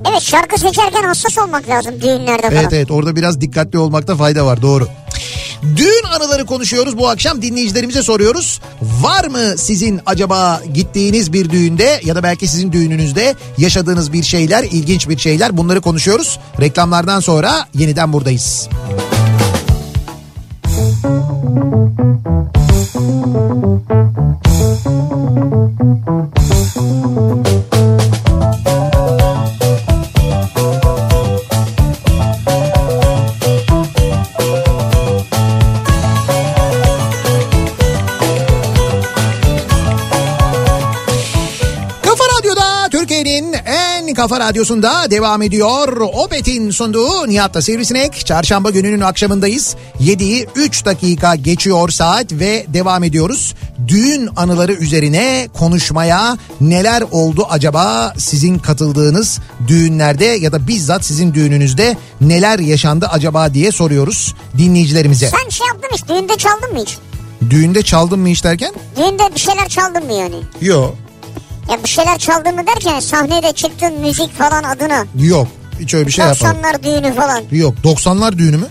evet şarkı seçerken hassas olmak lazım düğünlerde falan. Evet evet orada biraz dikkatli olmakta fayda var doğru. Düğün anıları konuşuyoruz bu akşam dinleyicilerimize soruyoruz. Var mı sizin acaba gittiğiniz bir düğünde ya da belki sizin düğününüzde yaşadığınız bir şeyler, ilginç bir şeyler bunları konuşuyoruz. Reklamlardan sonra yeniden buradayız. Kafa kafa radyosunda devam ediyor. Opet'in sunduğu Nihat'la Sivrisinek. Çarşamba gününün akşamındayız. 7'yi 3 dakika geçiyor saat ve devam ediyoruz. Düğün anıları üzerine konuşmaya neler oldu acaba sizin katıldığınız düğünlerde ya da bizzat sizin düğününüzde neler yaşandı acaba diye soruyoruz dinleyicilerimize. Sen şey yaptın hiç düğünde çaldın mı hiç? Düğünde çaldın mı hiç derken? Düğünde bir şeyler çaldın mı yani? Yok. Ya bir şeyler çaldın mı derken sahnede çıktın müzik falan adına. Yok. Hiç öyle bir şey yapmadım. 90'lar düğünü falan. Yok 90'lar düğünü mü?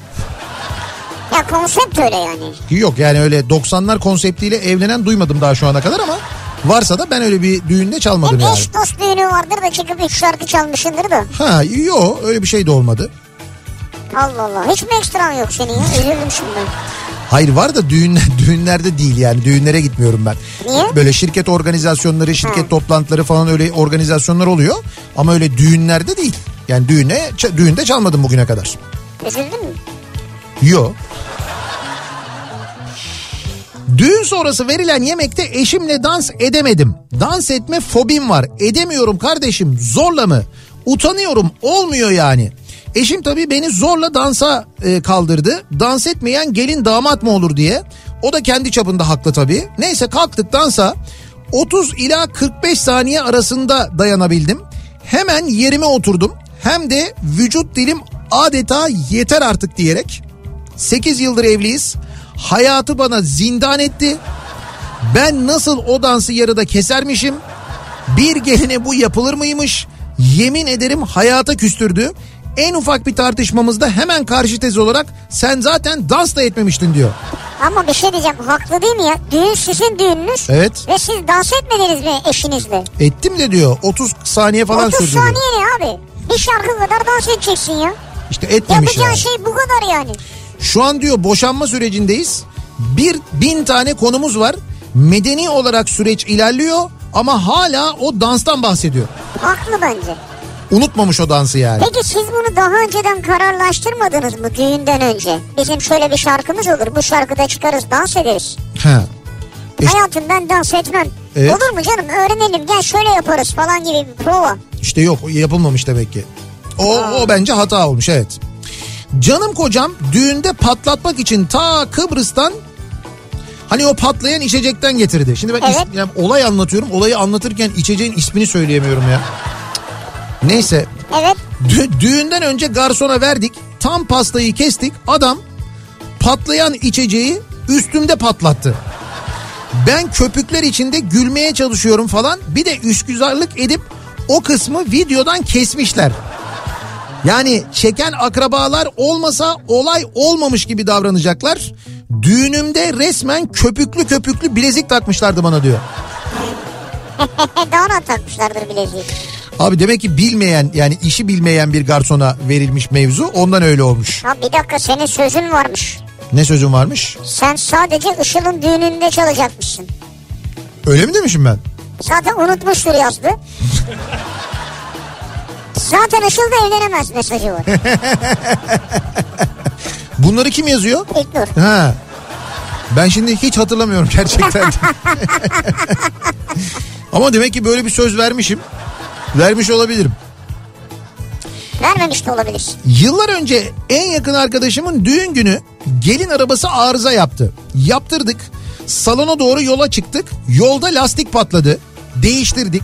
Ya konsept öyle yani. Yok yani öyle 90'lar konseptiyle evlenen duymadım daha şu ana kadar ama varsa da ben öyle bir düğünde çalmadım Hep yani. eş dost düğünü vardır da çıkıp üç şarkı çalmışsındır da. Ha yok öyle bir şey de olmadı. Allah Allah. Hiç mi ekstran yok senin ya? Üzüldüm şimdi. Hayır var da düğün, <laughs> düğünlerde değil yani düğünlere gitmiyorum ben. Niye? Böyle şirket organizasyonları, şirket Ha. toplantıları falan öyle organizasyonlar oluyor. Ama öyle düğünlerde değil. Yani düğüne, düğünde çalmadım bugüne kadar. Üzüldün mü? Yok. Düğün sonrası verilen yemekte eşimle dans edemedim. Dans etme fobim var. Edemiyorum kardeşim zorla mı? Utanıyorum olmuyor yani. Eşim tabii beni zorla dansa e, kaldırdı. Dans etmeyen gelin damat mı olur diye. O da kendi çapında haklı tabii. Neyse kalktık dansa. 30 ila 45 saniye arasında dayanabildim. Hemen yerime oturdum. Hem de vücut dilim adeta yeter artık diyerek 8 yıldır evliyiz. Hayatı bana zindan etti. Ben nasıl o dansı yarıda kesermişim? Bir geline bu yapılır mıymış? Yemin ederim hayata küstürdü. En ufak bir tartışmamızda hemen karşı tez olarak sen zaten dans da etmemiştin diyor. Ama bir şey diyeceğim. Haklı değil mi ya? Düğün sizin düğününüz. Evet. Ve siz dans etmediniz mi eşinizle? Ettim de diyor 30 saniye falan 30 sürdü diyor. saniye ne abi? Bir şarkı kadar dans edeceksin ya. İşte etmemiş Yapacağın yani. şey bu kadar yani. Şu an diyor boşanma sürecindeyiz. Bir bin tane konumuz var. Medeni olarak süreç ilerliyor ama hala o danstan bahsediyor. Haklı bence. Unutmamış o dansı yani. Peki siz bunu daha önceden kararlaştırmadınız mı düğünden önce? Bizim şöyle bir şarkımız olur. Bu şarkıda çıkarız dans ederiz. Ha. E- Hayatım ben dans etmem. Evet. Olur mu canım öğrenelim gel şöyle yaparız falan gibi bir prova. İşte yok yapılmamış demek ki. O, o bence hata olmuş evet. Canım kocam düğünde patlatmak için ta Kıbrıs'tan hani o patlayan içecekten getirdi. Şimdi ben is- Evet. yani olay anlatıyorum. Olayı anlatırken içeceğin ismini söyleyemiyorum ya. Neyse Evet Dü- düğünden önce garsona verdik. Tam pastayı kestik. Adam patlayan içeceği üstümde patlattı. Ben köpükler içinde gülmeye çalışıyorum falan. Bir de üsküzarlık edip o kısmı videodan kesmişler. Yani çeken akrabalar olmasa olay olmamış gibi davranacaklar. Düğünümde resmen köpüklü köpüklü bilezik takmışlardı bana diyor. <laughs> daha ne takmışlardır bileziği. Abi demek ki bilmeyen yani işi bilmeyen bir garsona verilmiş mevzu ondan öyle olmuş. Ha bir dakika senin sözün varmış. Ne sözüm varmış? Sen sadece Işıl'ın düğününde çalacakmışsın. Öyle mi demişim ben? Zaten unutmuştur yazdı. Zaten Işıl da evlenemez mesajı var. <laughs> Bunları kim yazıyor? İlknur. Ha. Ben şimdi hiç hatırlamıyorum gerçekten. <laughs> Ama demek ki böyle bir söz vermişim. Vermiş olabilirim. Vermemiş de olabilir. Yıllar önce en yakın arkadaşımın düğün günü gelin arabası arıza yaptı. Yaptırdık. Salona doğru yola çıktık. Yolda lastik patladı. Değiştirdik.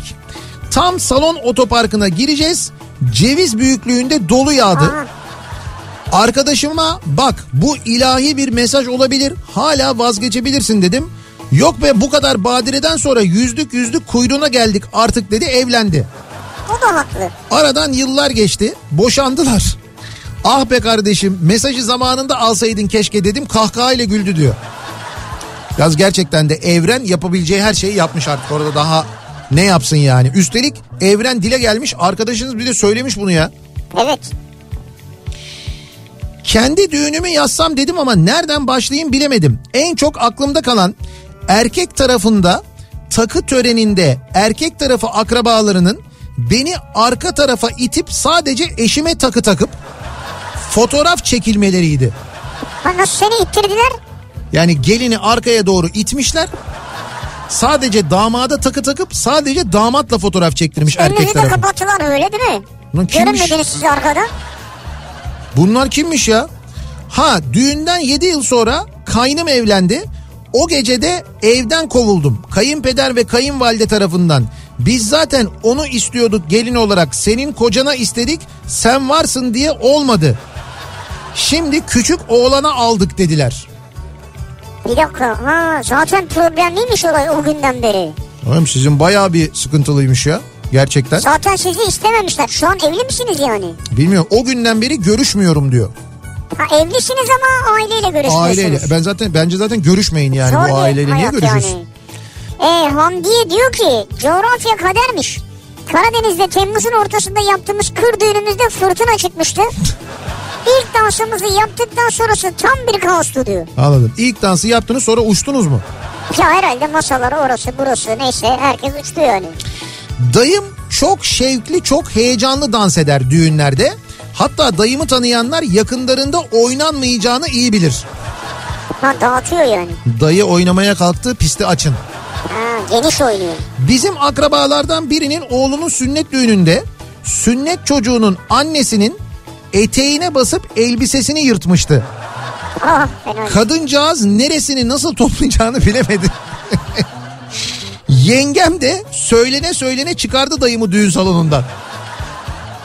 Tam salon otoparkına gireceğiz. Ceviz büyüklüğünde dolu yağdı. Aha. Arkadaşıma bak bu ilahi bir mesaj olabilir. Hala vazgeçebilirsin dedim. Yok be bu kadar badireden sonra yüzlük yüzlük kuyruğuna geldik artık dedi evlendi. O da haklı. Aradan yıllar geçti. Boşandılar. Ah be kardeşim mesajı zamanında alsaydın keşke dedim kahkahayla güldü diyor. Yaz gerçekten de evren yapabileceği her şeyi yapmış artık orada daha ne yapsın yani. Üstelik evren dile gelmiş arkadaşınız bir de söylemiş bunu ya. Evet. Kendi düğünümü yazsam dedim ama nereden başlayayım bilemedim. En çok aklımda kalan erkek tarafında takı töreninde erkek tarafı akrabalarının beni arka tarafa itip sadece eşime takı takıp fotoğraf çekilmeleriydi. Nasıl seni ittirdiler? Yani gelini arkaya doğru itmişler. Sadece damada takı takıp sadece damatla fotoğraf çektirmiş erkek Önünüzü de tarafı. kapattılar öyle değil mi? Lan kimmiş? Görünmediniz siz arkada. Bunlar kimmiş ya? Ha düğünden 7 yıl sonra kaynım evlendi. O gecede evden kovuldum. Kayınpeder ve kayınvalide tarafından. Biz zaten onu istiyorduk gelin olarak. Senin kocana istedik. Sen varsın diye olmadı. Şimdi küçük oğlana aldık dediler. Bir dakika. Ha zaten problemliymiş olay o günden beri. Oğlum sizin bayağı bir sıkıntılıymış ya. Gerçekten. Zaten sizi istememişler. Şu an evli misiniz yani? Bilmiyorum o günden beri görüşmüyorum diyor. Ha evlisiniz ama aileyle görüşmüyorsunuz. Aileyle. Ben zaten bence zaten görüşmeyin yani Zor bu aileyle niye görüşüyorsun? Yani. E, Hamdiye diyor ki coğrafya kadermiş. Karadeniz'de Temmuz'un ortasında yaptığımız kır düğünümüzde fırtına çıkmıştı. İlk dansımızı yaptıktan sonrası tam bir kaostu diyor. Anladım. İlk dansı yaptınız sonra uçtunuz mu? Ya herhalde masalar orası burası neyse herkes uçtu yani. Dayım çok şevkli, çok heyecanlı dans eder düğünlerde. Hatta dayımı tanıyanlar yakınlarında oynanmayacağını iyi bilir. Ha dağıtıyor yani. Dayı oynamaya kalktı pisti açın. Ha geniş oynuyor. Bizim akrabalardan birinin oğlunun sünnet düğününde sünnet çocuğunun annesinin eteğine basıp elbisesini yırtmıştı. Ah fena. Kadıncağız neresini nasıl toplayacağını bilemedi. <laughs> Yengem de söylene söylene çıkardı dayımı düğün salonundan.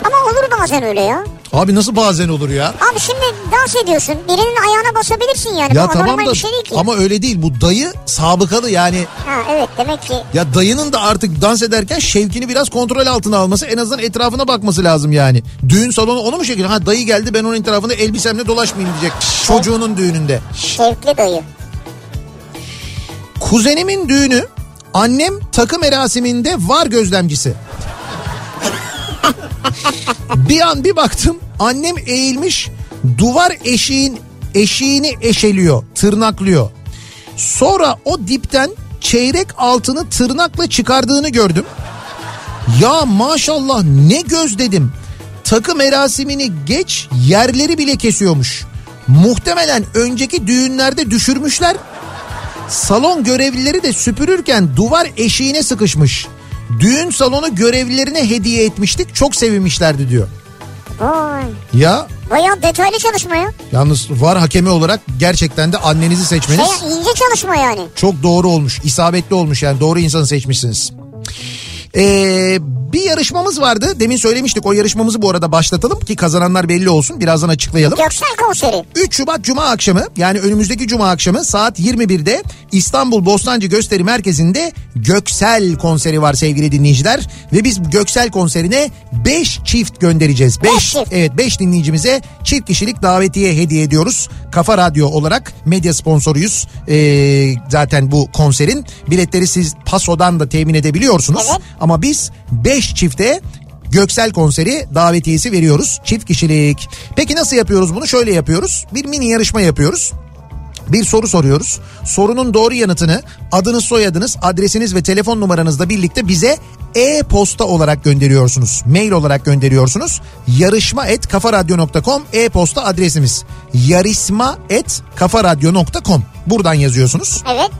Ama olur bazen öyle ya. Abi nasıl bazen olur ya? Abi şimdi dans ediyorsun. Birinin ayağına basabilirsin yani. Ya Bu tamam da şey değil ki. ama öyle değil bu dayı sabıkalı yani Ha evet demek ki ya dayının da artık dans ederken şevkini biraz kontrol altına alması en azından etrafına bakması lazım yani. Düğün salonu onu mu şekil? Ha dayı geldi ben onun etrafında elbisemle dolaşmayayım diyecek çocuğunun düğününde. şevkli dayı. Kuzenimin düğünü annem takı merasiminde var gözlemcisi. <laughs> bir an bir baktım annem eğilmiş duvar eşiğin eşiğini eşeliyor tırnaklıyor. Sonra o dipten çeyrek altını tırnakla çıkardığını gördüm. Ya maşallah ne göz dedim. Takı merasimini geç yerleri bile kesiyormuş. Muhtemelen önceki düğünlerde düşürmüşler. Salon görevlileri de süpürürken duvar eşiğine sıkışmış. Düğün salonu görevlilerine hediye etmiştik. Çok sevinmişlerdi diyor. Vay. Ya Bayağı detaylı çalışma ya. yalnız var hakemi olarak gerçekten de annenizi seçmeniz Şey, ince çalışma yani. çok doğru olmuş. isabetli olmuş yani doğru insanı seçmişsiniz. Ee, bir yarışmamız vardı. Demin söylemiştik o yarışmamızı bu arada başlatalım ki kazananlar belli olsun. Birazdan açıklayalım. Göksel konseri. 3 Şubat Cuma akşamı yani önümüzdeki Cuma akşamı saat 21'de İstanbul Bostancı Gösteri Merkezi'nde Göksel konseri var sevgili dinleyiciler. Ve biz Göksel konserine 5 çift göndereceğiz. 5 Beş çift. evet 5 dinleyicimize çift kişilik davetiye hediye ediyoruz. Kafa Radyo olarak medya sponsoruyuz. Ee, zaten bu konserin biletleri siz Paso'dan da temin edebiliyorsunuz. Evet. Ama biz 5 çifte Göksel konseri davetiyesi veriyoruz. Çift kişilik. Peki nasıl yapıyoruz bunu? Şöyle yapıyoruz. Bir mini yarışma yapıyoruz. Bir soru soruyoruz. Sorunun doğru yanıtını adınız, soyadınız, adresiniz ve telefon numaranızla birlikte bize e-posta olarak gönderiyorsunuz. Mail olarak gönderiyorsunuz. Yarışma et kafaradyo.com e-posta adresimiz. Yarışma et kafaradyo.com buradan yazıyorsunuz. Evet.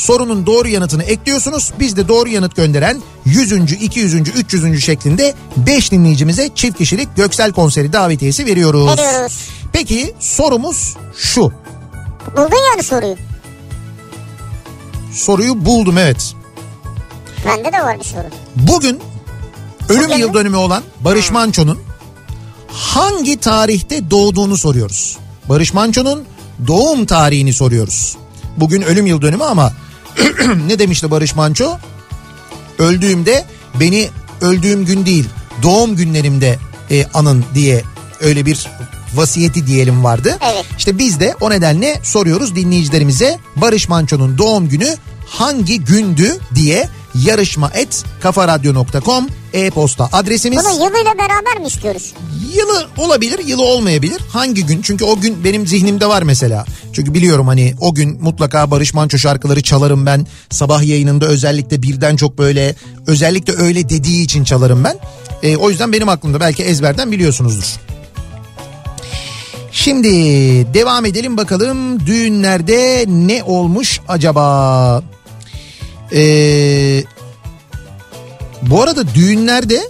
Sorunun doğru yanıtını ekliyorsunuz. Biz de doğru yanıt gönderen 100. 200. 300. şeklinde 5 dinleyicimize çift kişilik Göksel konseri davetiyesi veriyoruz. Veriyoruz. Peki sorumuz şu. Buldun yani soruyu. Soruyu buldum evet. Bende de var bir soru. Bugün ölüm Bugün yıl mü? dönümü olan Barış Manço'nun hangi tarihte doğduğunu soruyoruz. Barış Manço'nun doğum tarihini soruyoruz. Bugün ölüm yıl dönümü ama <clears throat> ne demişti Barış Manço? Öldüğümde beni öldüğüm gün değil doğum günlerimde e, anın diye öyle bir vasiyeti diyelim vardı. Evet. İşte biz de o nedenle soruyoruz dinleyicilerimize Barış Manço'nun doğum günü hangi gündü diye yarışma et kafaradyo.com e-posta adresimiz. Bunu yılıyla beraber mi istiyoruz? Yılı olabilir, yılı olmayabilir. Hangi gün? Çünkü o gün benim zihnimde var mesela. Çünkü biliyorum hani o gün mutlaka Barış Manço şarkıları çalarım ben. Sabah yayınında özellikle birden çok böyle özellikle öyle dediği için çalarım ben. E, o yüzden benim aklımda belki ezberden biliyorsunuzdur. Şimdi devam edelim bakalım düğünlerde ne olmuş acaba? Ee, bu arada düğünlerde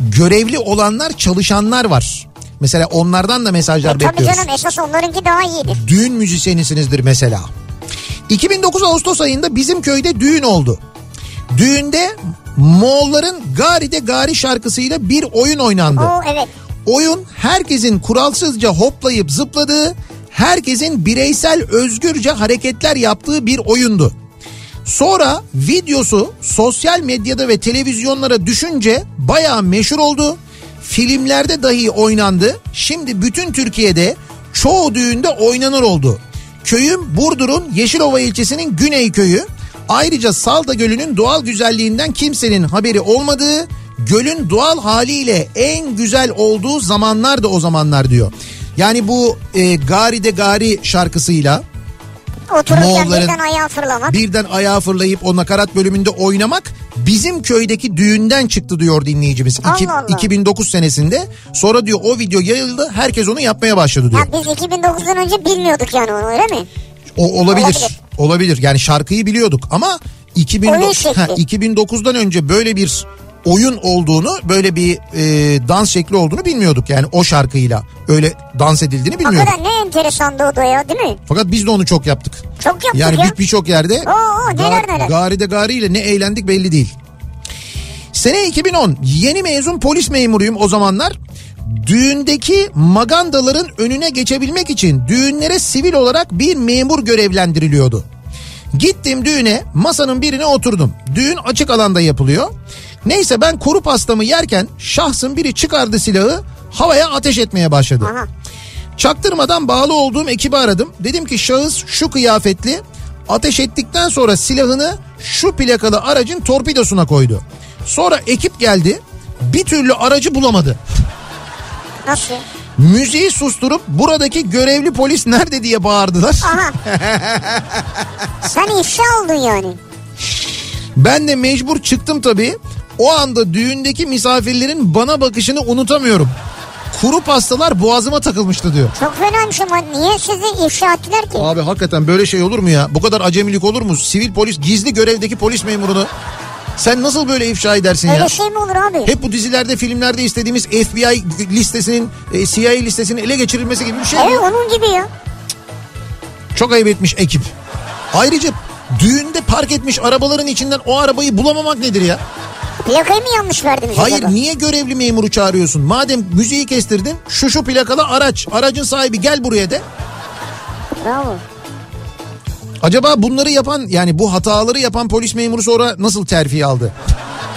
görevli olanlar çalışanlar var. Mesela onlardan da mesajlar E, tabii bekliyoruz. canım esas onlarınki daha iyidir. Düğün müzisyenisinizdir mesela. 2009 Ağustos ayında bizim köyde düğün oldu. Düğünde Moğolların Gari'de Gari şarkısıyla bir oyun oynandı. Oo evet. Oyun herkesin kuralsızca hoplayıp zıpladığı, herkesin bireysel özgürce hareketler yaptığı bir oyundu. Sonra videosu sosyal medyada ve televizyonlara düşünce bayağı meşhur oldu. Filmlerde dahi oynandı. Şimdi bütün Türkiye'de çoğu düğünde oynanır oldu. Köyüm Burdur'un Yeşilova ilçesinin Güney köyü. Ayrıca Salda Gölü'nün doğal güzelliğinden kimsenin haberi olmadığı, gölün doğal haliyle en güzel olduğu zamanlar da o zamanlar diyor. Yani bu e, Gari'de Gari şarkısıyla Otururken Moğolların- birden ayağa fırlamak. birden ayağa fırlayıp o nakarat bölümünde oynamak bizim köydeki düğünden çıktı diyor dinleyicimiz. İki- Allah Allah. 2009 senesinde sonra diyor o video yayıldı herkes onu yapmaya başladı diyor. Ya biz 2009'dan önce bilmiyorduk yani onu öyle mi? O olabilir. Olabilir. Olabilir. Yani şarkıyı biliyorduk ama 2000 Oyun şekli. ha, 2009'dan önce böyle bir oyun olduğunu, böyle bir e, dans şekli olduğunu bilmiyorduk. Yani o şarkıyla öyle dans edildiğini bilmiyorduk. Hakikaten ne enteresandı o da ya değil mi? Fakat biz de onu çok yaptık. Çok yaptık Yani ya. bir- birçok yerde Oo, neler neler. Gari'de Gari ile ne eğlendik belli değil. Sene 2010 yeni mezun polis memuruyum o zamanlar. Düğündeki magandaların önüne geçebilmek için düğünlere sivil olarak bir memur görevlendiriliyordu. Gittim düğüne masanın birine oturdum. Düğün açık alanda yapılıyor. Neyse ben kuru pastamı yerken şahsın biri çıkardı silahı havaya ateş etmeye başladı. Aha. Çaktırmadan bağlı olduğum ekibi aradım. Dedim ki şahıs şu kıyafetli ateş ettikten sonra silahını şu plakalı aracın torpidosuna koydu. Sonra ekip geldi bir türlü aracı bulamadı. Nasıl? Müziği susturup buradaki görevli polis nerede diye bağırdılar. Aha. <laughs> Sen ifşa oldun yani. Ben de mecbur çıktım tabii. O anda düğündeki misafirlerin bana bakışını unutamıyorum. Kuru pastalar boğazıma takılmıştı diyor. Çok fenaymış ama niye sizi ifşa ettiler ki? Abi hakikaten böyle şey olur mu ya? Bu kadar acemilik olur mu? Sivil polis gizli görevdeki polis memurunu sen nasıl böyle ifşa edersin ya? Öyle şey mi olur abi? Hep bu dizilerde filmlerde istediğimiz FBI listesinin e, CIA listesinin ele geçirilmesi gibi bir şey. Evet onun gibi ya. Çok ayıp etmiş ekip. Ayrıca düğünde park etmiş arabaların içinden o arabayı bulamamak nedir ya? Plakayı mı yanlış verdiniz Hayır acaba? niye görevli memuru çağırıyorsun? Madem müziği kestirdin şu şu plakalı araç. Aracın sahibi gel buraya de. Bravo. Acaba bunları yapan yani bu hataları yapan polis memuru sonra nasıl terfi aldı?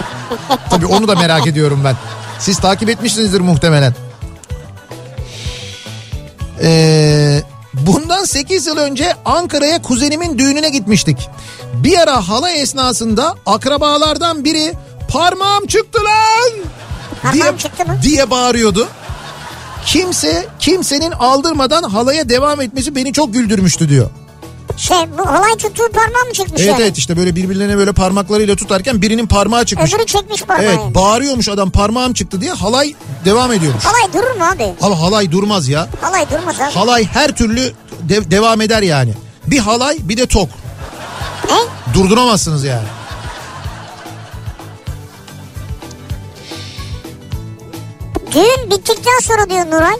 <laughs> Tabii onu da merak ediyorum ben. Siz takip etmişsinizdir muhtemelen. Ee, bundan 8 yıl önce Ankara'ya kuzenimin düğününe gitmiştik. Bir ara halay esnasında akrabalardan biri parmağım çıktı lan Parmağım çıktı mı? diye bağırıyordu. Kimse kimsenin aldırmadan halaya devam etmesi beni çok güldürmüştü diyor. Şey bu halay tuttuğu parmağı mı çıkmış Evet yani? evet işte böyle birbirlerine böyle parmaklarıyla tutarken birinin parmağı çıkmış. Öbürü çekmiş parmağı. Evet bağırıyormuş adam parmağım çıktı diye halay devam ediyormuş. Halay durur mu abi? Abi halay durmaz ya. Halay durmaz abi. Halay her türlü de- devam eder yani. Bir halay bir de tok. Ne? Durduramazsınız yani. Düğün bittikten sonra diyor Nuray.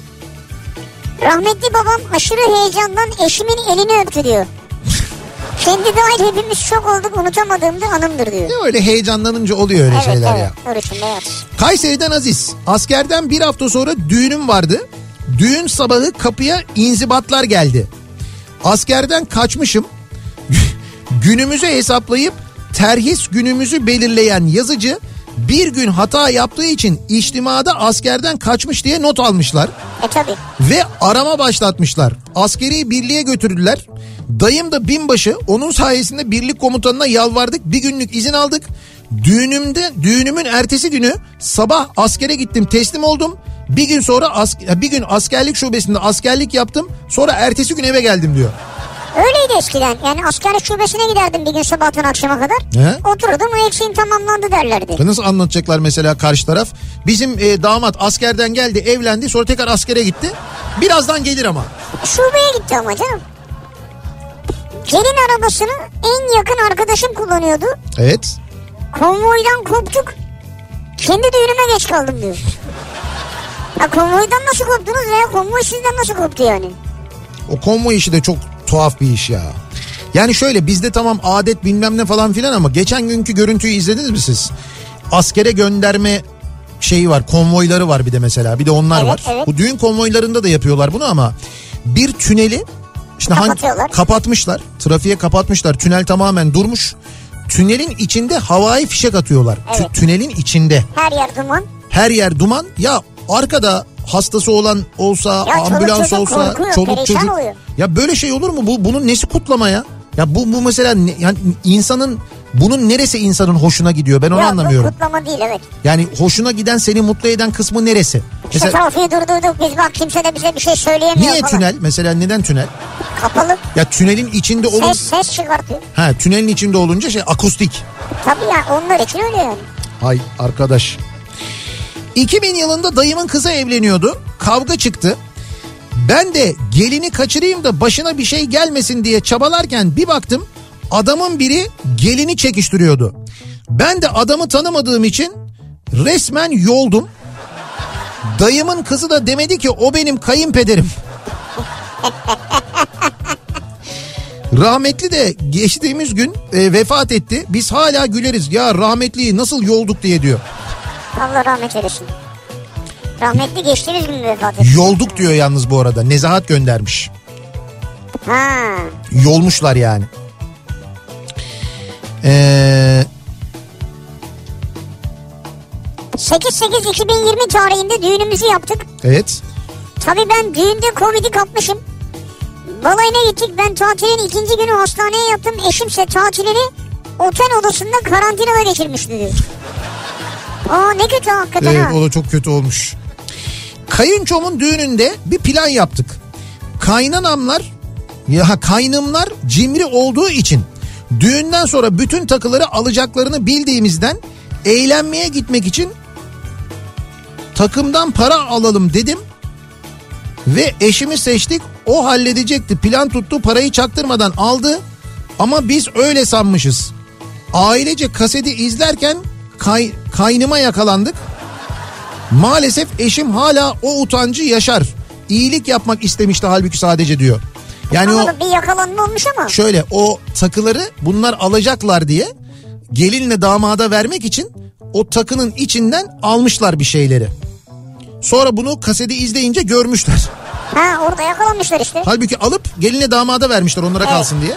Rahmetli babam aşırı heyecandan eşimin elini öptü diyor. Kendi dahil hepimiz şok olduk unutamadığım da anımdır diyor. Ne öyle heyecanlanınca oluyor öyle Evet şeyler evet. ya. Orası beyaz. Kayseri'den Aziz. Askerden bir hafta sonra düğünüm vardı. Düğün sabahı kapıya inzibatlar geldi. Askerden kaçmışım. <laughs> Günümüzü hesaplayıp terhis günümüzü belirleyen yazıcı bir gün hata yaptığı için içtimada askerden kaçmış diye not almışlar. E tabi. Ve arama başlatmışlar. Askeri birliğe götürdüler. Dayım da binbaşı onun sayesinde birlik komutanına yalvardık. Bir günlük izin aldık. Düğünümde düğünümün ertesi günü sabah askere gittim teslim oldum. Bir gün sonra as, bir gün askerlik şubesinde askerlik yaptım. Sonra ertesi gün eve geldim diyor. Öyleydi eskiden. Yani askerlik şubesine giderdim bir gün sabahtan akşama kadar. He? Oturdum o eksiğim tamamlandı derlerdi. Nasıl anlatacaklar mesela karşı taraf? Bizim e, damat askerden geldi evlendi sonra tekrar askere gitti. Birazdan gelir ama. Şubeye gitti ama canım. Gelin arabasını en yakın arkadaşım kullanıyordu. Evet. Konvoydan koptuk. Kendi düğünüme geç kaldım diyor. Ya konvoydan nasıl koptunuz veya konvoy sizden nasıl koptu yani? O konvoy işi de çok tuhaf bir iş ya. Yani şöyle bizde tamam adet bilmem ne falan filan ama geçen günkü görüntüyü izlediniz mi siz? Askere gönderme şeyi var konvoyları var bir de mesela bir de onlar Evet, var. evet. Bu düğün konvoylarında da yapıyorlar bunu ama bir tüneli işte hangi- kapatmışlar trafiğe kapatmışlar tünel tamamen durmuş. Tünelin içinde havai fişek atıyorlar. Evet. tünelin içinde Her yer duman. her yer duman ya arkada hastası olan olsa Ya ambulans çocuk olsa çoluk çocuk oluyor. Ya böyle şey olur mu bu bunun nesi kutlama ya ya bu bu mesela ne- yani insanın bunun neresi insanın hoşuna gidiyor ben onu Yok anlamıyorum bu kutlama değil evet. yani hoşuna giden seni mutlu eden kısmı neresi İşte mesela trafiği durdurduk biz bak kimse de bize bir şey söyleyemiyor niye falan. tünel mesela neden tünel Kapalı. ya tünelin içinde olun Ses ses çıkartıyor. ha tünelin içinde olunca şey akustik Tabii ya onlar için öyle yani. Hay arkadaş. 2000 yılında dayımın kızı evleniyordu. Kavga çıktı. Ben de gelini kaçırayım da başına bir şey gelmesin diye çabalarken bir baktım adamın biri gelini çekiştiriyordu. Ben de adamı tanımadığım için resmen yoldum. Dayımın kızı da demedi ki o benim kayınpederim. <laughs> Rahmetli de geçtiğimiz gün e, vefat etti. Biz hala güleriz. Ya rahmetliyi nasıl yolduk diye diyor. Allah rahmet eylesin. Rahmetli geçtiğimiz gün vefat etti. Yolduk diyor yalnız bu arada. Nezahat göndermiş. Ha. Yolmuşlar yani. Ee, 8-8-2020 tarihinde düğünümüzü yaptık. evet. Tabii ben düğünde Covid'i kapmışım. Balayına gittik ben tatilin ikinci günü hastaneye yattım. Eşimse tatilini otel odasında karantinada geçirmişti diyor. Aa ne kötü hakikaten Evet ha. o da çok kötü olmuş. Kayınçomun düğününde bir plan yaptık. Kaynanamlar ya kaynımlar cimri olduğu için düğünden sonra bütün takıları alacaklarını bildiğimizden eğlenmeye gitmek için takımdan para alalım dedim ve eşimi seçtik. O halledecekti. Plan tuttu, parayı çaktırmadan aldı. Ama biz öyle sanmışız. Ailece kaseti izlerken kay, kaynıma yakalandık. Maalesef eşim hala o utancı yaşar. İyilik yapmak istemişti halbuki sadece diyor. Yani o Anladım bir yakalanma olmuş ama. şöyle o takıları bunlar alacaklar diye gelinle damada vermek için o takının içinden almışlar bir şeyleri. Sonra bunu kaseti izleyince görmüşler. Ha orada yakalanmışlar işte. Halbuki alıp geline damada vermişler onlara Evet. kalsın diye.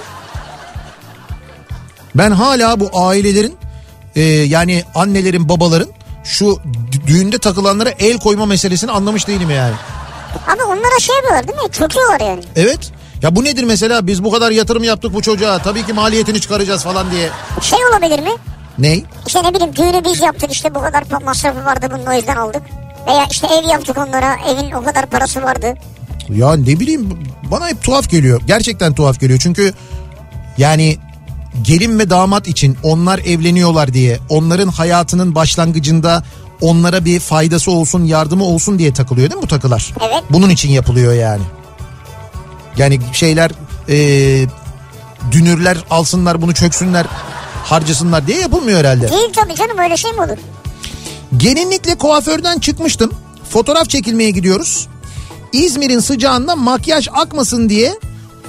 Ben hala bu ailelerin e, yani annelerin babaların şu dü- düğünde takılanlara el koyma meselesini anlamış değilim yani. Abi onlara şey yapıyorlar değil mi? Çöküyorlar yani. Evet. Ya bu nedir mesela biz bu kadar yatırım yaptık bu çocuğa tabii ki maliyetini çıkaracağız falan diye. Şey olabilir mi? Ney? İşte ne bileyim düğünü biz yaptık işte bu kadar masrafı vardı bunun o yüzden aldık. Veya işte ev yaptık onlara evin o kadar parası vardı. Ya ne bileyim bana hep tuhaf geliyor. Gerçekten tuhaf geliyor. Çünkü yani gelin ve damat için onlar evleniyorlar diye onların hayatının başlangıcında onlara bir faydası olsun yardımı olsun diye takılıyor değil mi bu takılar? Evet. Bunun için yapılıyor yani. Yani şeyler e, dünürler alsınlar bunu çöksünler harcasınlar diye yapılmıyor herhalde. Değil tabii canım öyle şey mi olur? Gelinlikle kuaförden çıkmıştım. Fotoğraf çekilmeye gidiyoruz. İzmir'in sıcağında makyaj akmasın diye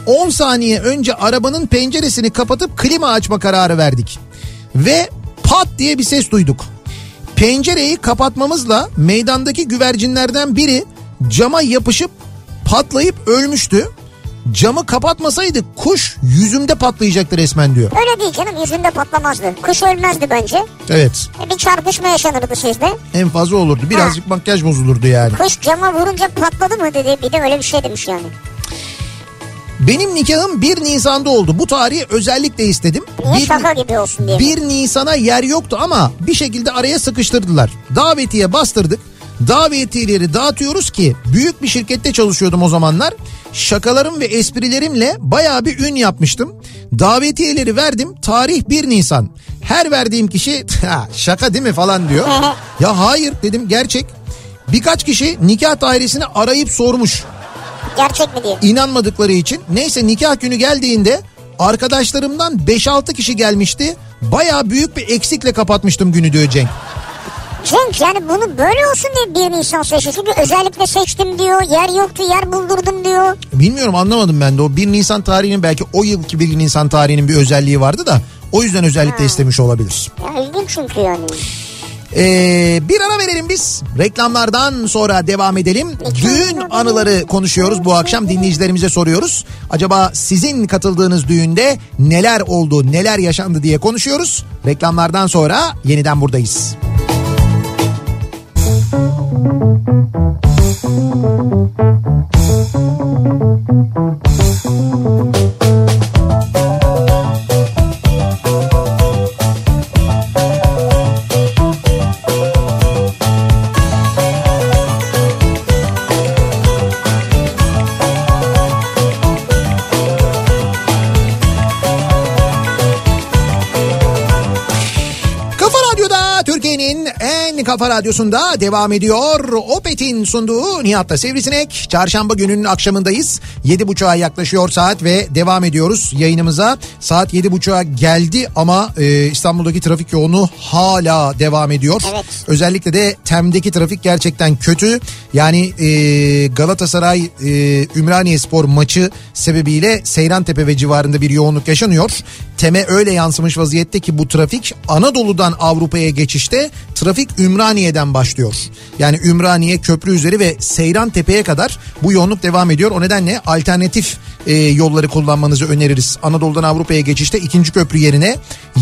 10 saniye önce arabanın penceresini kapatıp klima açma kararı verdik. Ve pat diye bir ses duyduk. Pencereyi kapatmamızla meydandaki güvercinlerden biri cama yapışıp patlayıp ölmüştü. Camı kapatmasaydık kuş yüzümde patlayacaktı resmen diyor. Öyle değil canım yüzünde patlamazdı. Kuş ölmezdi bence. Evet E, bir çarpışma yaşanırdı sizde. en fazla olurdu. Birazcık makyaj bozulurdu yani. Kuş cama vurunca patladı mı dedi. Bir de öyle bir şey demiş yani. Benim nikahım 1 Nisan'da oldu. Bu tarihi özellikle istedim. Niye Bir- şaka gibi olsun diye. 1 Nisan'a yer yoktu ama bir şekilde araya sıkıştırdılar. Davetiye bastırdık. Davetiyeleri dağıtıyoruz ki büyük bir şirkette çalışıyordum o zamanlar. Şakalarım ve esprilerimle bayağı bir ün yapmıştım. Davetiyeleri verdim. Tarih 1 Nisan. Her verdiğim kişi <laughs> "Ha, şaka değil mi falan diyor. <laughs> ya hayır dedim gerçek. Birkaç kişi nikah dairesini arayıp sormuş Gerçek mi diye. inanmadıkları için. Neyse nikah günü geldiğinde arkadaşlarımdan 5-6 kişi gelmişti. Baya büyük bir eksikle kapatmıştım günü diyor Cenk. Cenk yani bunu böyle olsun diye 1 Nisan seçti. Çünkü özellikle seçtim diyor. Yer yoktu yer buldurdum diyor. Bilmiyorum anlamadım ben de o 1 Nisan tarihinin belki o yılki 1 Nisan tarihinin bir özelliği vardı da o yüzden özellikle istemiş olabilir. Ya ilginç çünkü yani. Ee, bir ara verelim biz. Reklamlardan sonra devam edelim. Düğün anıları konuşuyoruz bu akşam dinleyicilerimize soruyoruz. Acaba sizin katıldığınız düğünde neler oldu, neler yaşandı diye konuşuyoruz. Reklamlardan sonra yeniden buradayız. Kafa radyosunda devam ediyor. Opet'in sunduğu Nihat'ta Sivrisinek. Çarşamba gününün akşamındayız. 7.30'a yaklaşıyor saat ve devam ediyoruz yayınımıza. Saat 7.30'a geldi ama e, İstanbul'daki trafik yoğunluğu hala devam ediyor. Evet. Özellikle de Tem'deki trafik gerçekten kötü. Yani e, Galatasaray e, Ümraniye Spor maçı sebebiyle Seyrantepe ve civarında bir yoğunluk yaşanıyor. Tem'e öyle yansımış vaziyette ki bu trafik Anadolu'dan Avrupa'ya geçişte trafik Ümraniye'den başlıyor. Yani Ümraniye köprü üzeri ve Seyrantepe'ye kadar bu yoğunluk devam ediyor. O nedenle alternatif e, yolları kullanmanızı öneririz. Anadolu'dan Avrupa'ya geçişte ikinci köprü yerine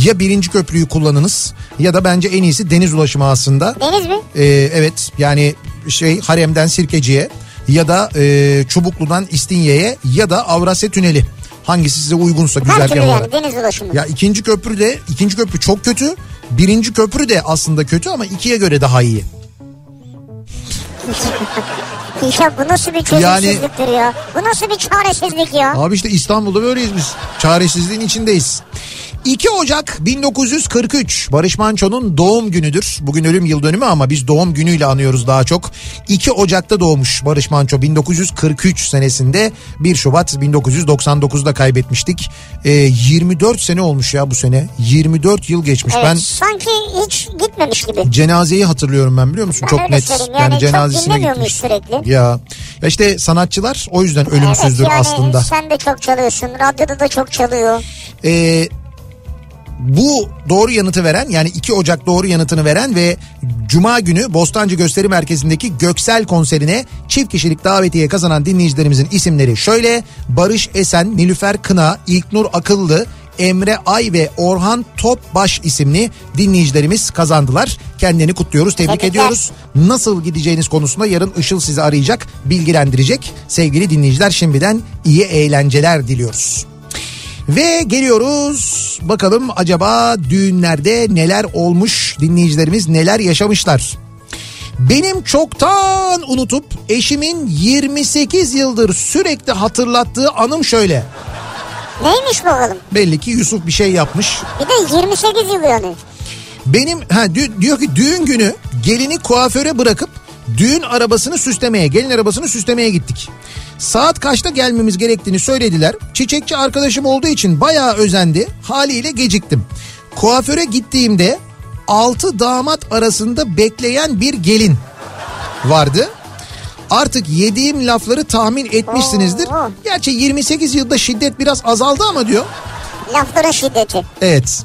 ya birinci köprüyü kullanınız ya da bence en iyisi deniz ulaşımı aslında. Deniz mi? Ee, evet yani şey Harem'den Sirkeci'ye ya da e, Çubuklu'dan İstinye'ye ya da Avrasya Tüneli. Hangisi size uygunsa güzergah yani olarak. deniz ulaşımı. Ya ikinci köprü de ikinci köprü çok kötü. Birinci köprü de aslında kötü ama ikiye göre daha iyi. <laughs> Ya bu nasıl bir çözümsüzlüktür ya? Bu nasıl bir çaresizlik ya? Abi işte İstanbul'da böyleyiz biz. Çaresizliğin içindeyiz. 2 Ocak 1943 Barış Manço'nun doğum günüdür. Bugün ölüm yıl dönümü ama biz doğum günüyle anıyoruz daha çok. 2 Ocak'ta doğmuş Barış Manço 1943 senesinde 1 Şubat 1999'da kaybetmiştik. Ee, 24 sene olmuş ya bu sene. 24 yıl geçmiş. Evet, Ben sanki hiç gitmemiş gibi. cenazeyi hatırlıyorum ben biliyor musun? Ben çok net. Yani çok cenazesine gitmiş. sürekli? Ya. ya işte sanatçılar o yüzden ölümsüzdür evet, yani aslında. sen de çok çalıyorsun. Radyoda da çok çalıyor. Ee, bu doğru yanıtı veren yani 2 Ocak doğru yanıtını veren ve Cuma günü Bostancı Gösteri Merkezi'ndeki Göksel konserine çift kişilik davetiye kazanan dinleyicilerimizin isimleri şöyle. Barış Esen, Nilüfer Kına, İlknur Akıllı, Emre Ay ve Orhan Topbaş isimli dinleyicilerimiz kazandılar. Kendini kutluyoruz, tebrik Tebrikler. ediyoruz. Nasıl gideceğiniz konusunda yarın Işıl sizi arayacak, bilgilendirecek. Sevgili dinleyiciler şimdiden iyi eğlenceler diliyoruz. Ve geliyoruz bakalım acaba düğünlerde neler olmuş dinleyicilerimiz neler yaşamışlar. Benim çoktan unutup eşimin 28 yıldır sürekli hatırlattığı anım şöyle. Neymiş bakalım? Belli ki Yusuf bir şey yapmış. Bir de 28 yıl yani. Benim ha dü- diyor ki düğün günü gelini kuaföre bırakıp düğün arabasını süslemeye, gelin arabasını süslemeye gittik. Saat kaçta gelmemiz gerektiğini söylediler. Çiçekçi arkadaşım olduğu için bayağı özendi. Haliyle geciktim. Kuaföre gittiğimde altı damat arasında bekleyen bir gelin vardı. Artık yediğim lafları tahmin etmişsinizdir. Gerçi 28 yılda şiddet biraz azaldı ama diyor. Lafların şiddeti. Evet.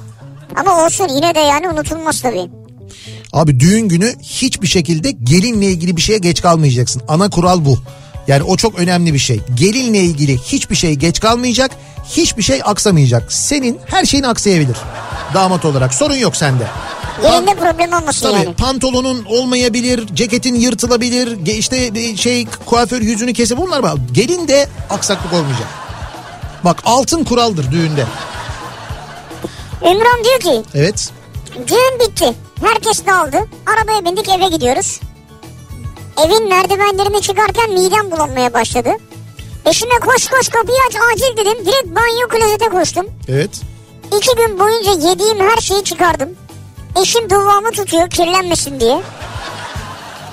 Ama olsun yine de yani unutulmaz tabii. Abi düğün günü hiçbir şekilde gelinle ilgili bir şeye geç kalmayacaksın. Ana kural bu. Yani o çok önemli bir şey. Gelinle ilgili hiçbir şey geç kalmayacak. Hiçbir şey aksamayacak. Senin her şeyin aksayabilir. Damat olarak sorun yok sende. Yerinde problem olmasın Tabii yani. pantolonun olmayabilir, ceketin yırtılabilir, işte bir şey kuaför yüzünü kese bunlar var. Gelin de aksaklık olmayacak. Bak altın kuraldır düğünde. Ümran diyor ki Evet. düğün bitti. Herkes dağıldı. Arabaya bindik eve gidiyoruz. Evin merdivenlerini çıkarken midem bulanmaya başladı. Eşime koş koş kapıyı aç acil dedim. Direkt banyo klozete koştum. Evet. İki gün boyunca yediğim her şeyi çıkardım. Eşim duvağımı tutuyor kirlenmesin diye.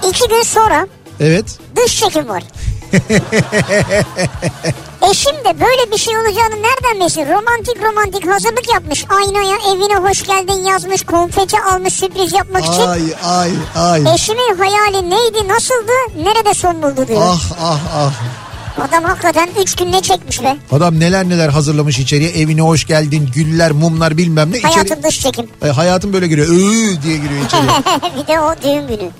İki gün sonra Evet. dış çekim var. <laughs> Eşim de böyle bir şey olacağını nereden bilsin? Romantik romantik hazırlık yapmış. Aynaya evine hoş geldin yazmış. Konfeti almış sürpriz yapmak için. Ay ay ay. Eşimin hayali neydi nasıldı nerede son buldu diyor. Ah ah ah. Adam hakikaten 3 gün ne çekmiş be. Adam neler neler hazırlamış içeriye. Evine hoş geldin. Güller, mumlar bilmem ne. İçeri... Hayatın dış çekim. Ay, hayatım böyle giriyor. Iıı diye giriyor içeriye. <laughs> bir de o düğün günü.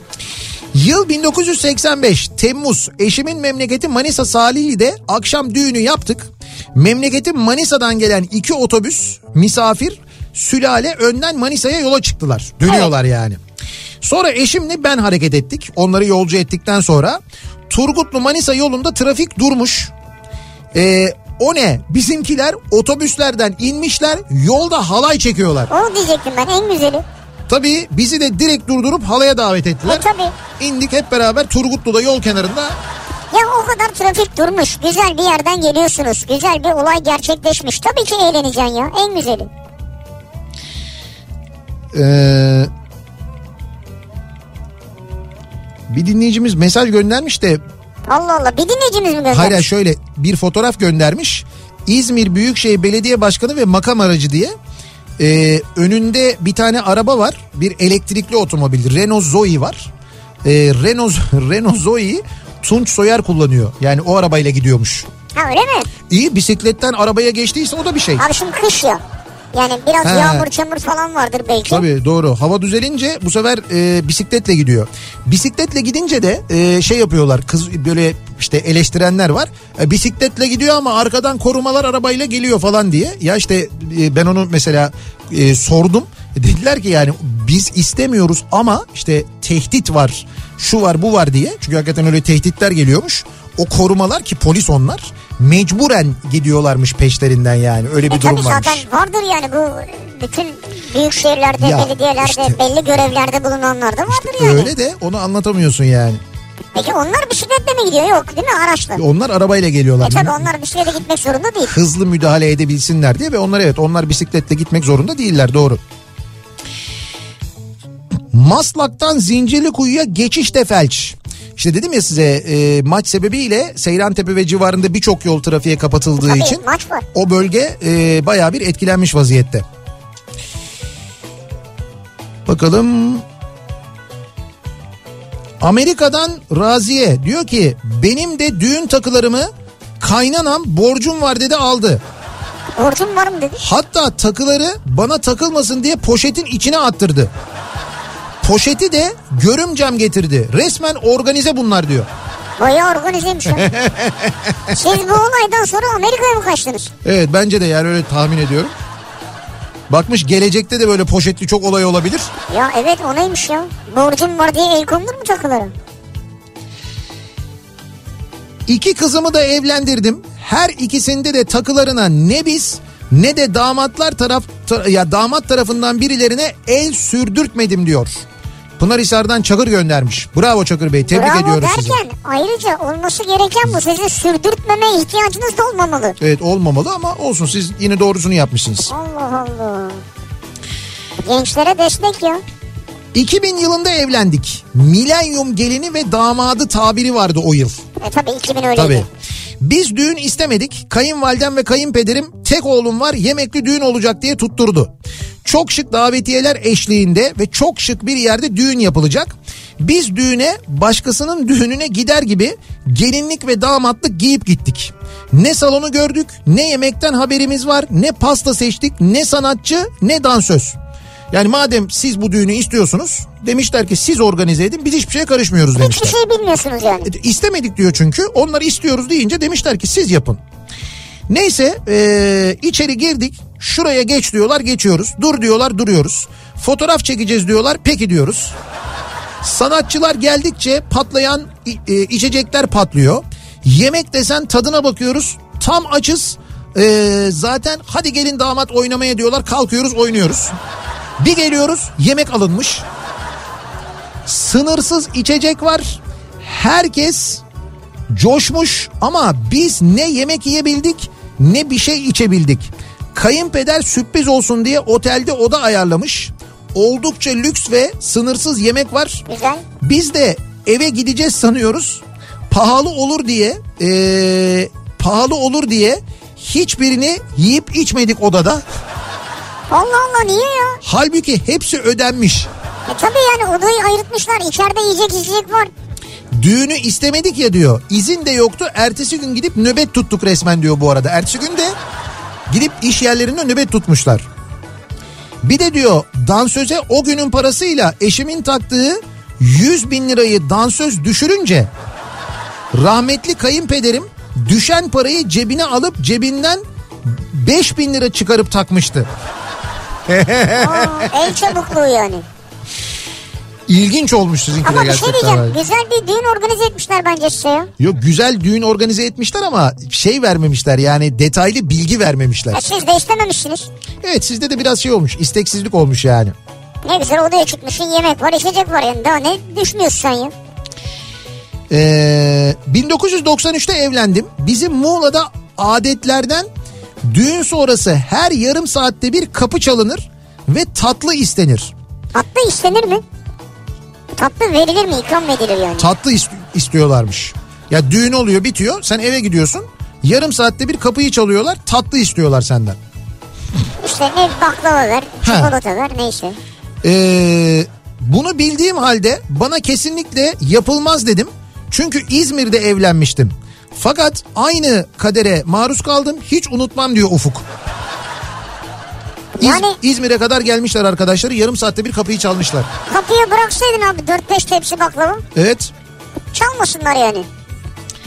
Yıl 1985 Temmuz eşimin memleketi Manisa Salihli'de akşam düğünü yaptık. Memleketim Manisa'dan gelen iki otobüs misafir sülale önden Manisa'ya yola çıktılar. Dönüyorlar yani. Sonra eşimle ben hareket ettik. Onları yolcu ettikten sonra Turgutlu Manisa yolunda trafik durmuş. Ee, o ne? Bizimkiler otobüslerden inmişler yolda halay çekiyorlar. O diyecektim ben en güzeli. Tabii bizi de direkt durdurup halaya davet ettiler. E tabii. İndik hep beraber Turgutlu'da yol kenarında. Ya o kadar trafik durmuş. Güzel bir yerden geliyorsunuz. Güzel bir olay gerçekleşmiş. Tabii ki eğleneceksin ya. En güzeli. Ee, bir dinleyicimiz mesaj göndermiş de Allah Allah. Bir dinleyicimiz mi göndermiş? hala şöyle bir fotoğraf göndermiş. İzmir Büyükşehir Belediye Başkanı ve makam aracı diye. Ee, önünde bir tane araba var. Bir elektrikli otomobil. Renault Zoe var. Ee, Renault, <laughs> Renault Zoe'yi Tunç Soyer kullanıyor. Yani o arabayla gidiyormuş. Ha öyle mi? İyi bisikletten arabaya geçtiyse o da bir şey. Abi şimdi kış ya. Yani biraz He. yağmur çamur falan vardır belki. Tabii doğru. Hava düzelince bu sefer e, bisikletle gidiyor. Bisikletle gidince de e, şey yapıyorlar. Kız böyle işte eleştirenler var. E, bisikletle gidiyor ama arkadan korumalar arabayla geliyor falan diye. Ya işte e, ben onu mesela e, sordum. Dediler ki yani biz istemiyoruz ama işte tehdit var. Şu var bu var diye. Çünkü hakikaten öyle tehditler geliyormuş. O korumalar ki polis onlar mecburen gidiyorlarmış peşlerinden yani. Öyle bir E durum tabii varmış. zaten vardır yani bu bütün büyük şehirlerde, Ya belediyelerde, işte. belli görevlerde bulunanlar da vardır yani. Öyle de onu anlatamıyorsun yani. Peki onlar bisikletle mi gidiyor? Yok değil mi? Araçla. Onlar arabayla geliyorlar. E tabii onlar bisiklete gitmek zorunda değil. Hızlı müdahale edebilsinler diye ve onlar evet onlar bisikletle gitmek zorunda değiller doğru. Maslak'tan Zincirlikuyu'ya geçişte felç. İşte dedim ya size e, maç sebebiyle Seyrantepe ve civarında birçok yol trafiğe kapatıldığı Tabii için maç var. o bölge e, bayağı bir etkilenmiş vaziyette. Bakalım. Amerika'dan Raziye diyor ki benim de düğün takılarımı kaynanam borcum var dedi aldı. Borcum var mı dedi. Hatta takıları bana takılmasın diye poşetin içine attırdı. Poşeti de görümcem getirdi. Resmen organize bunlar diyor. Bayağı organizeymiş ya. <laughs> Siz bu olaydan sonra Amerika'ya mı kaçtınız? Evet bence de yani öyle tahmin ediyorum. Bakmış gelecekte de böyle poşetli çok olay olabilir. Ya evet o neymiş ya? Borcum var diye el konulur mu takılara? İki kızımı da evlendirdim. Her ikisinde de takılarına ne biz ne de damatlar taraf ta- ya damat tarafından birilerine el sürdürtmedim diyor. Pınarhisar'dan Çakır göndermiş. Bravo Çakır Bey tebrik Bravo ediyoruz sizi. derken ayrıca olması gereken bu. Sizi sürdürtmeme ihtiyacınız da olmamalı. Evet olmamalı ama olsun siz yine doğrusunu yapmışsınız. Allah Allah. Gençlere destek ya. 2000 yılında evlendik. Milenyum gelini ve damadı tabiri vardı o yıl. E tabii 2000 öyleydi. Tabii. Biz düğün istemedik. Kayınvalidem ve kayınpederim tek oğlum var yemekli düğün olacak diye tutturdu. Çok şık davetiyeler eşliğinde ve çok şık bir yerde düğün yapılacak. Biz düğüne başkasının düğününe gider gibi gelinlik ve damatlık giyip gittik. Ne salonu gördük, ne yemekten haberimiz var, ne pasta seçtik, ne sanatçı, ne dansöz. Yani madem siz bu düğünü istiyorsunuz demişler ki siz organize edin biz hiçbir şeye karışmıyoruz Hiçbir demişler. şey bilmiyorsunuz yani. E, İstemedik diyor çünkü onları istiyoruz deyince demişler ki siz yapın. Neyse e, içeri girdik şuraya geç diyorlar geçiyoruz dur diyorlar duruyoruz. Fotoğraf çekeceğiz diyorlar peki diyoruz. Sanatçılar geldikçe patlayan e, içecekler patlıyor. Yemek desen tadına bakıyoruz tam açız. E, zaten hadi gelin damat oynamaya diyorlar kalkıyoruz oynuyoruz. Bir geliyoruz yemek alınmış. Sınırsız içecek var. Herkes coşmuş ama biz ne yemek yiyebildik ne bir şey içebildik. Kayınpeder sürpriz olsun diye otelde oda ayarlamış. Oldukça lüks ve sınırsız yemek var. Güzel. Biz de eve gideceğiz sanıyoruz. Pahalı olur diye eee, pahalı olur diye hiçbirini yiyip içmedik odada. Allah Allah niye ya? Halbuki hepsi ödenmiş. E tabii yani odayı ayırtmışlar. İçeride yiyecek içecek var. Düğünü istemedik ya diyor. İzin de yoktu. Ertesi gün gidip nöbet tuttuk resmen diyor bu arada. Ertesi gün de gidip iş yerlerinde nöbet tutmuşlar. Bir de diyor dansöze o günün parasıyla eşimin taktığı 100 bin lirayı dansöz düşürünce rahmetli kayınpederim düşen parayı cebine alıp cebinden 5 bin lira çıkarıp takmıştı. Aa, el çabukluğu yani. İlginç olmuş sizinki de Ama bir şey gerçekten. diyeceğim. Güzel bir düğün organize etmişler bence size ya. Yok güzel düğün organize etmişler ama şey vermemişler yani detaylı bilgi vermemişler. E siz de istememişsiniz. Evet sizde de biraz şey olmuş isteksizlik olmuş yani. Ne güzel odaya çıkmışsın yemek var içecek var yani daha ne düşünüyorsun sen ya? Ee, 1993'te evlendim. Bizim Muğla'da adetlerden düğün sonrası her yarım saatte bir kapı çalınır ve tatlı istenir. Tatlı istenir mi? Tatlı verilir mi ikram edilir yani? Tatlı ist- istiyorlarmış. Ya düğün oluyor bitiyor sen eve gidiyorsun. Yarım saatte bir kapıyı çalıyorlar tatlı istiyorlar senden. İşte ne baklava ver, Ha. çikolata ver neyse. Ee, bunu bildiğim halde bana kesinlikle yapılmaz dedim. Çünkü İzmir'de evlenmiştim. Fakat aynı kadere maruz kaldım hiç unutmam diyor Ufuk. İz- Yani- İzmir'e kadar gelmişler arkadaşları yarım saatte bir kapıyı çalmışlar. Kapıya bıraksaydın abi 4-5 tepsi baklava Evet çalmasınlar yani.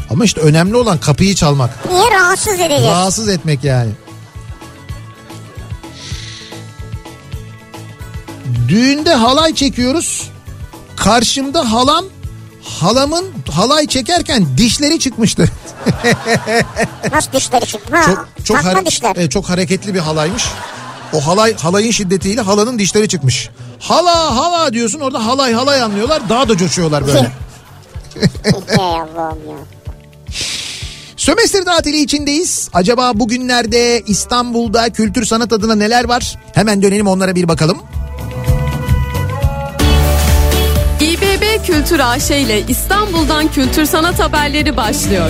ama işte önemli olan kapıyı çalmak. Niye rahatsız edeceğiz? Rahatsız etmek yani. Düğünde halay çekiyoruz. Karşımda halam halamın halay çekerken dişleri çıkmıştı. <laughs> Nasıl dişleri çık? Ha, Çok çok hare- dişler. Evet, çok hareketli bir halaymış. O halay halayın şiddetiyle halanın dişleri çıkmış. Hala hala diyorsun orada halay halay anlıyorlar daha da coşuyorlar böyle. Allah'ım ya. Sömestr tatili içindeyiz. Acaba bugünlerde İstanbul'da kültür sanat adına neler var? Hemen dönelim onlara bir bakalım. Kültür AŞ ile İstanbul'dan kültür sanat haberleri başlıyor.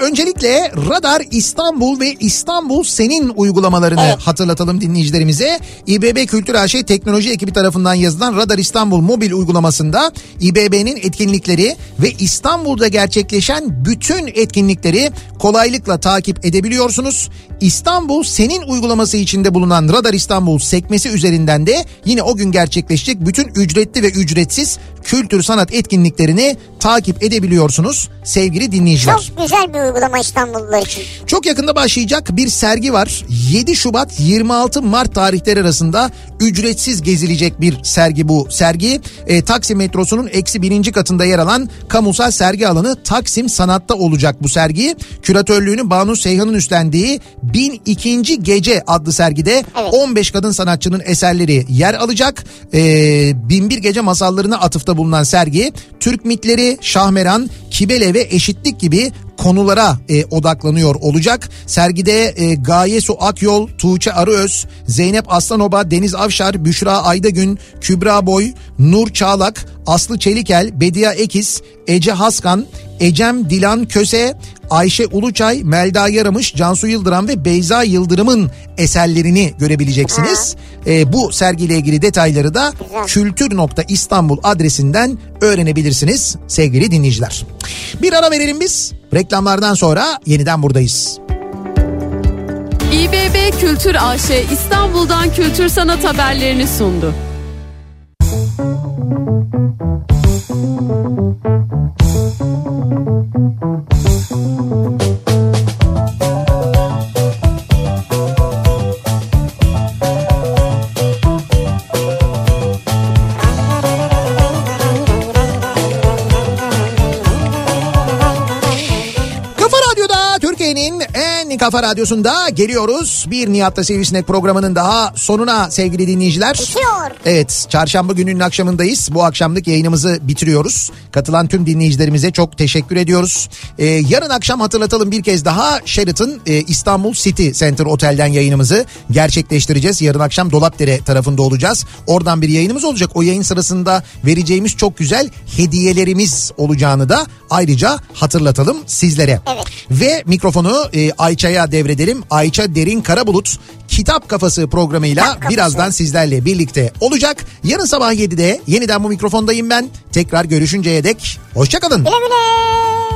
Öncelikle Radar İstanbul ve İstanbul Senin uygulamalarını Evet. hatırlatalım dinleyicilerimize. İBB Kültür AŞ teknoloji ekibi tarafından yazılan Radar İstanbul mobil uygulamasında İBB'nin etkinlikleri ve İstanbul'da gerçekleşen bütün etkinlikleri kolaylıkla takip edebiliyorsunuz. İstanbul Senin uygulaması içinde bulunan Radar İstanbul sekmesi üzerinden de yine o gün gerçekleşecek bütün ücretli ve ücretsiz kültür sanat etkinliklerini takip edebiliyorsunuz sevgili dinleyiciler. Çok güzel bir uygulama İstanbullular için. Çok yakında başlayacak bir sergi var. 7 Şubat 26 Mart tarihleri arasında ücretsiz gezilecek bir sergi bu. Sergi e, Taksim metrosunun eksi birinci katında yer alan kamusal sergi alanı Taksim Sanat'ta olacak bu sergi. Küratörlüğünü Banu Seyhan'ın üstlendiği 1002. Gece adlı sergide Evet. 15 kadın sanatçının eserleri yer alacak. E, Binbir Gece masallarına atıfta bulunan sergi Türk mitleri, Şahmeran, Kibele ve eşitlik gibi konulara e, odaklanıyor olacak. Sergide e, Gaye Su Akyol, Tuğçe Arıöz, Zeynep Aslanoba, Deniz Avşar, Büşra Aydagün, Kübra Boy, Nur Çağlak, Aslı Çelikel, Bediye Ekiz, Ece Haskan, Ecem Dilan Köse, Ayşe Uluçay, Melda Yaramış, Cansu Yıldıran ve Beyza Yıldırım'ın eserlerini görebileceksiniz. E, bu sergiyle ilgili detayları da kültür.istanbul adresinden öğrenebilirsiniz sevgili dinleyiciler. Bir ara verelim biz. Reklamlardan sonra yeniden buradayız. İBB Kültür AŞ İstanbul'dan kültür sanat haberlerini sundu. Kafa kafa radyosunda geliyoruz. Bir Nihat'ta Sivrisinek programının daha sonuna sevgili dinleyiciler. Bitiyor. Evet çarşamba gününün akşamındayız. Bu akşamlık yayınımızı bitiriyoruz. Katılan tüm dinleyicilerimize çok teşekkür ediyoruz. Ee, yarın akşam hatırlatalım bir kez daha Sheraton e, İstanbul City Center Otel'den yayınımızı gerçekleştireceğiz. Yarın akşam Dolapdere tarafında olacağız. Oradan bir yayınımız olacak. O yayın sırasında vereceğimiz çok güzel hediyelerimiz olacağını da ayrıca hatırlatalım sizlere. Evet. Ve mikrofonu e, Ayça'ya devredelim. Ayça Derin Karabulut Kitap Kafası programıyla Kitap Kafası. birazdan sizlerle birlikte olacak. Yarın sabah 7'de yeniden bu mikrofondayım ben. Tekrar görüşünceye dek hoşçakalın. Güle güle.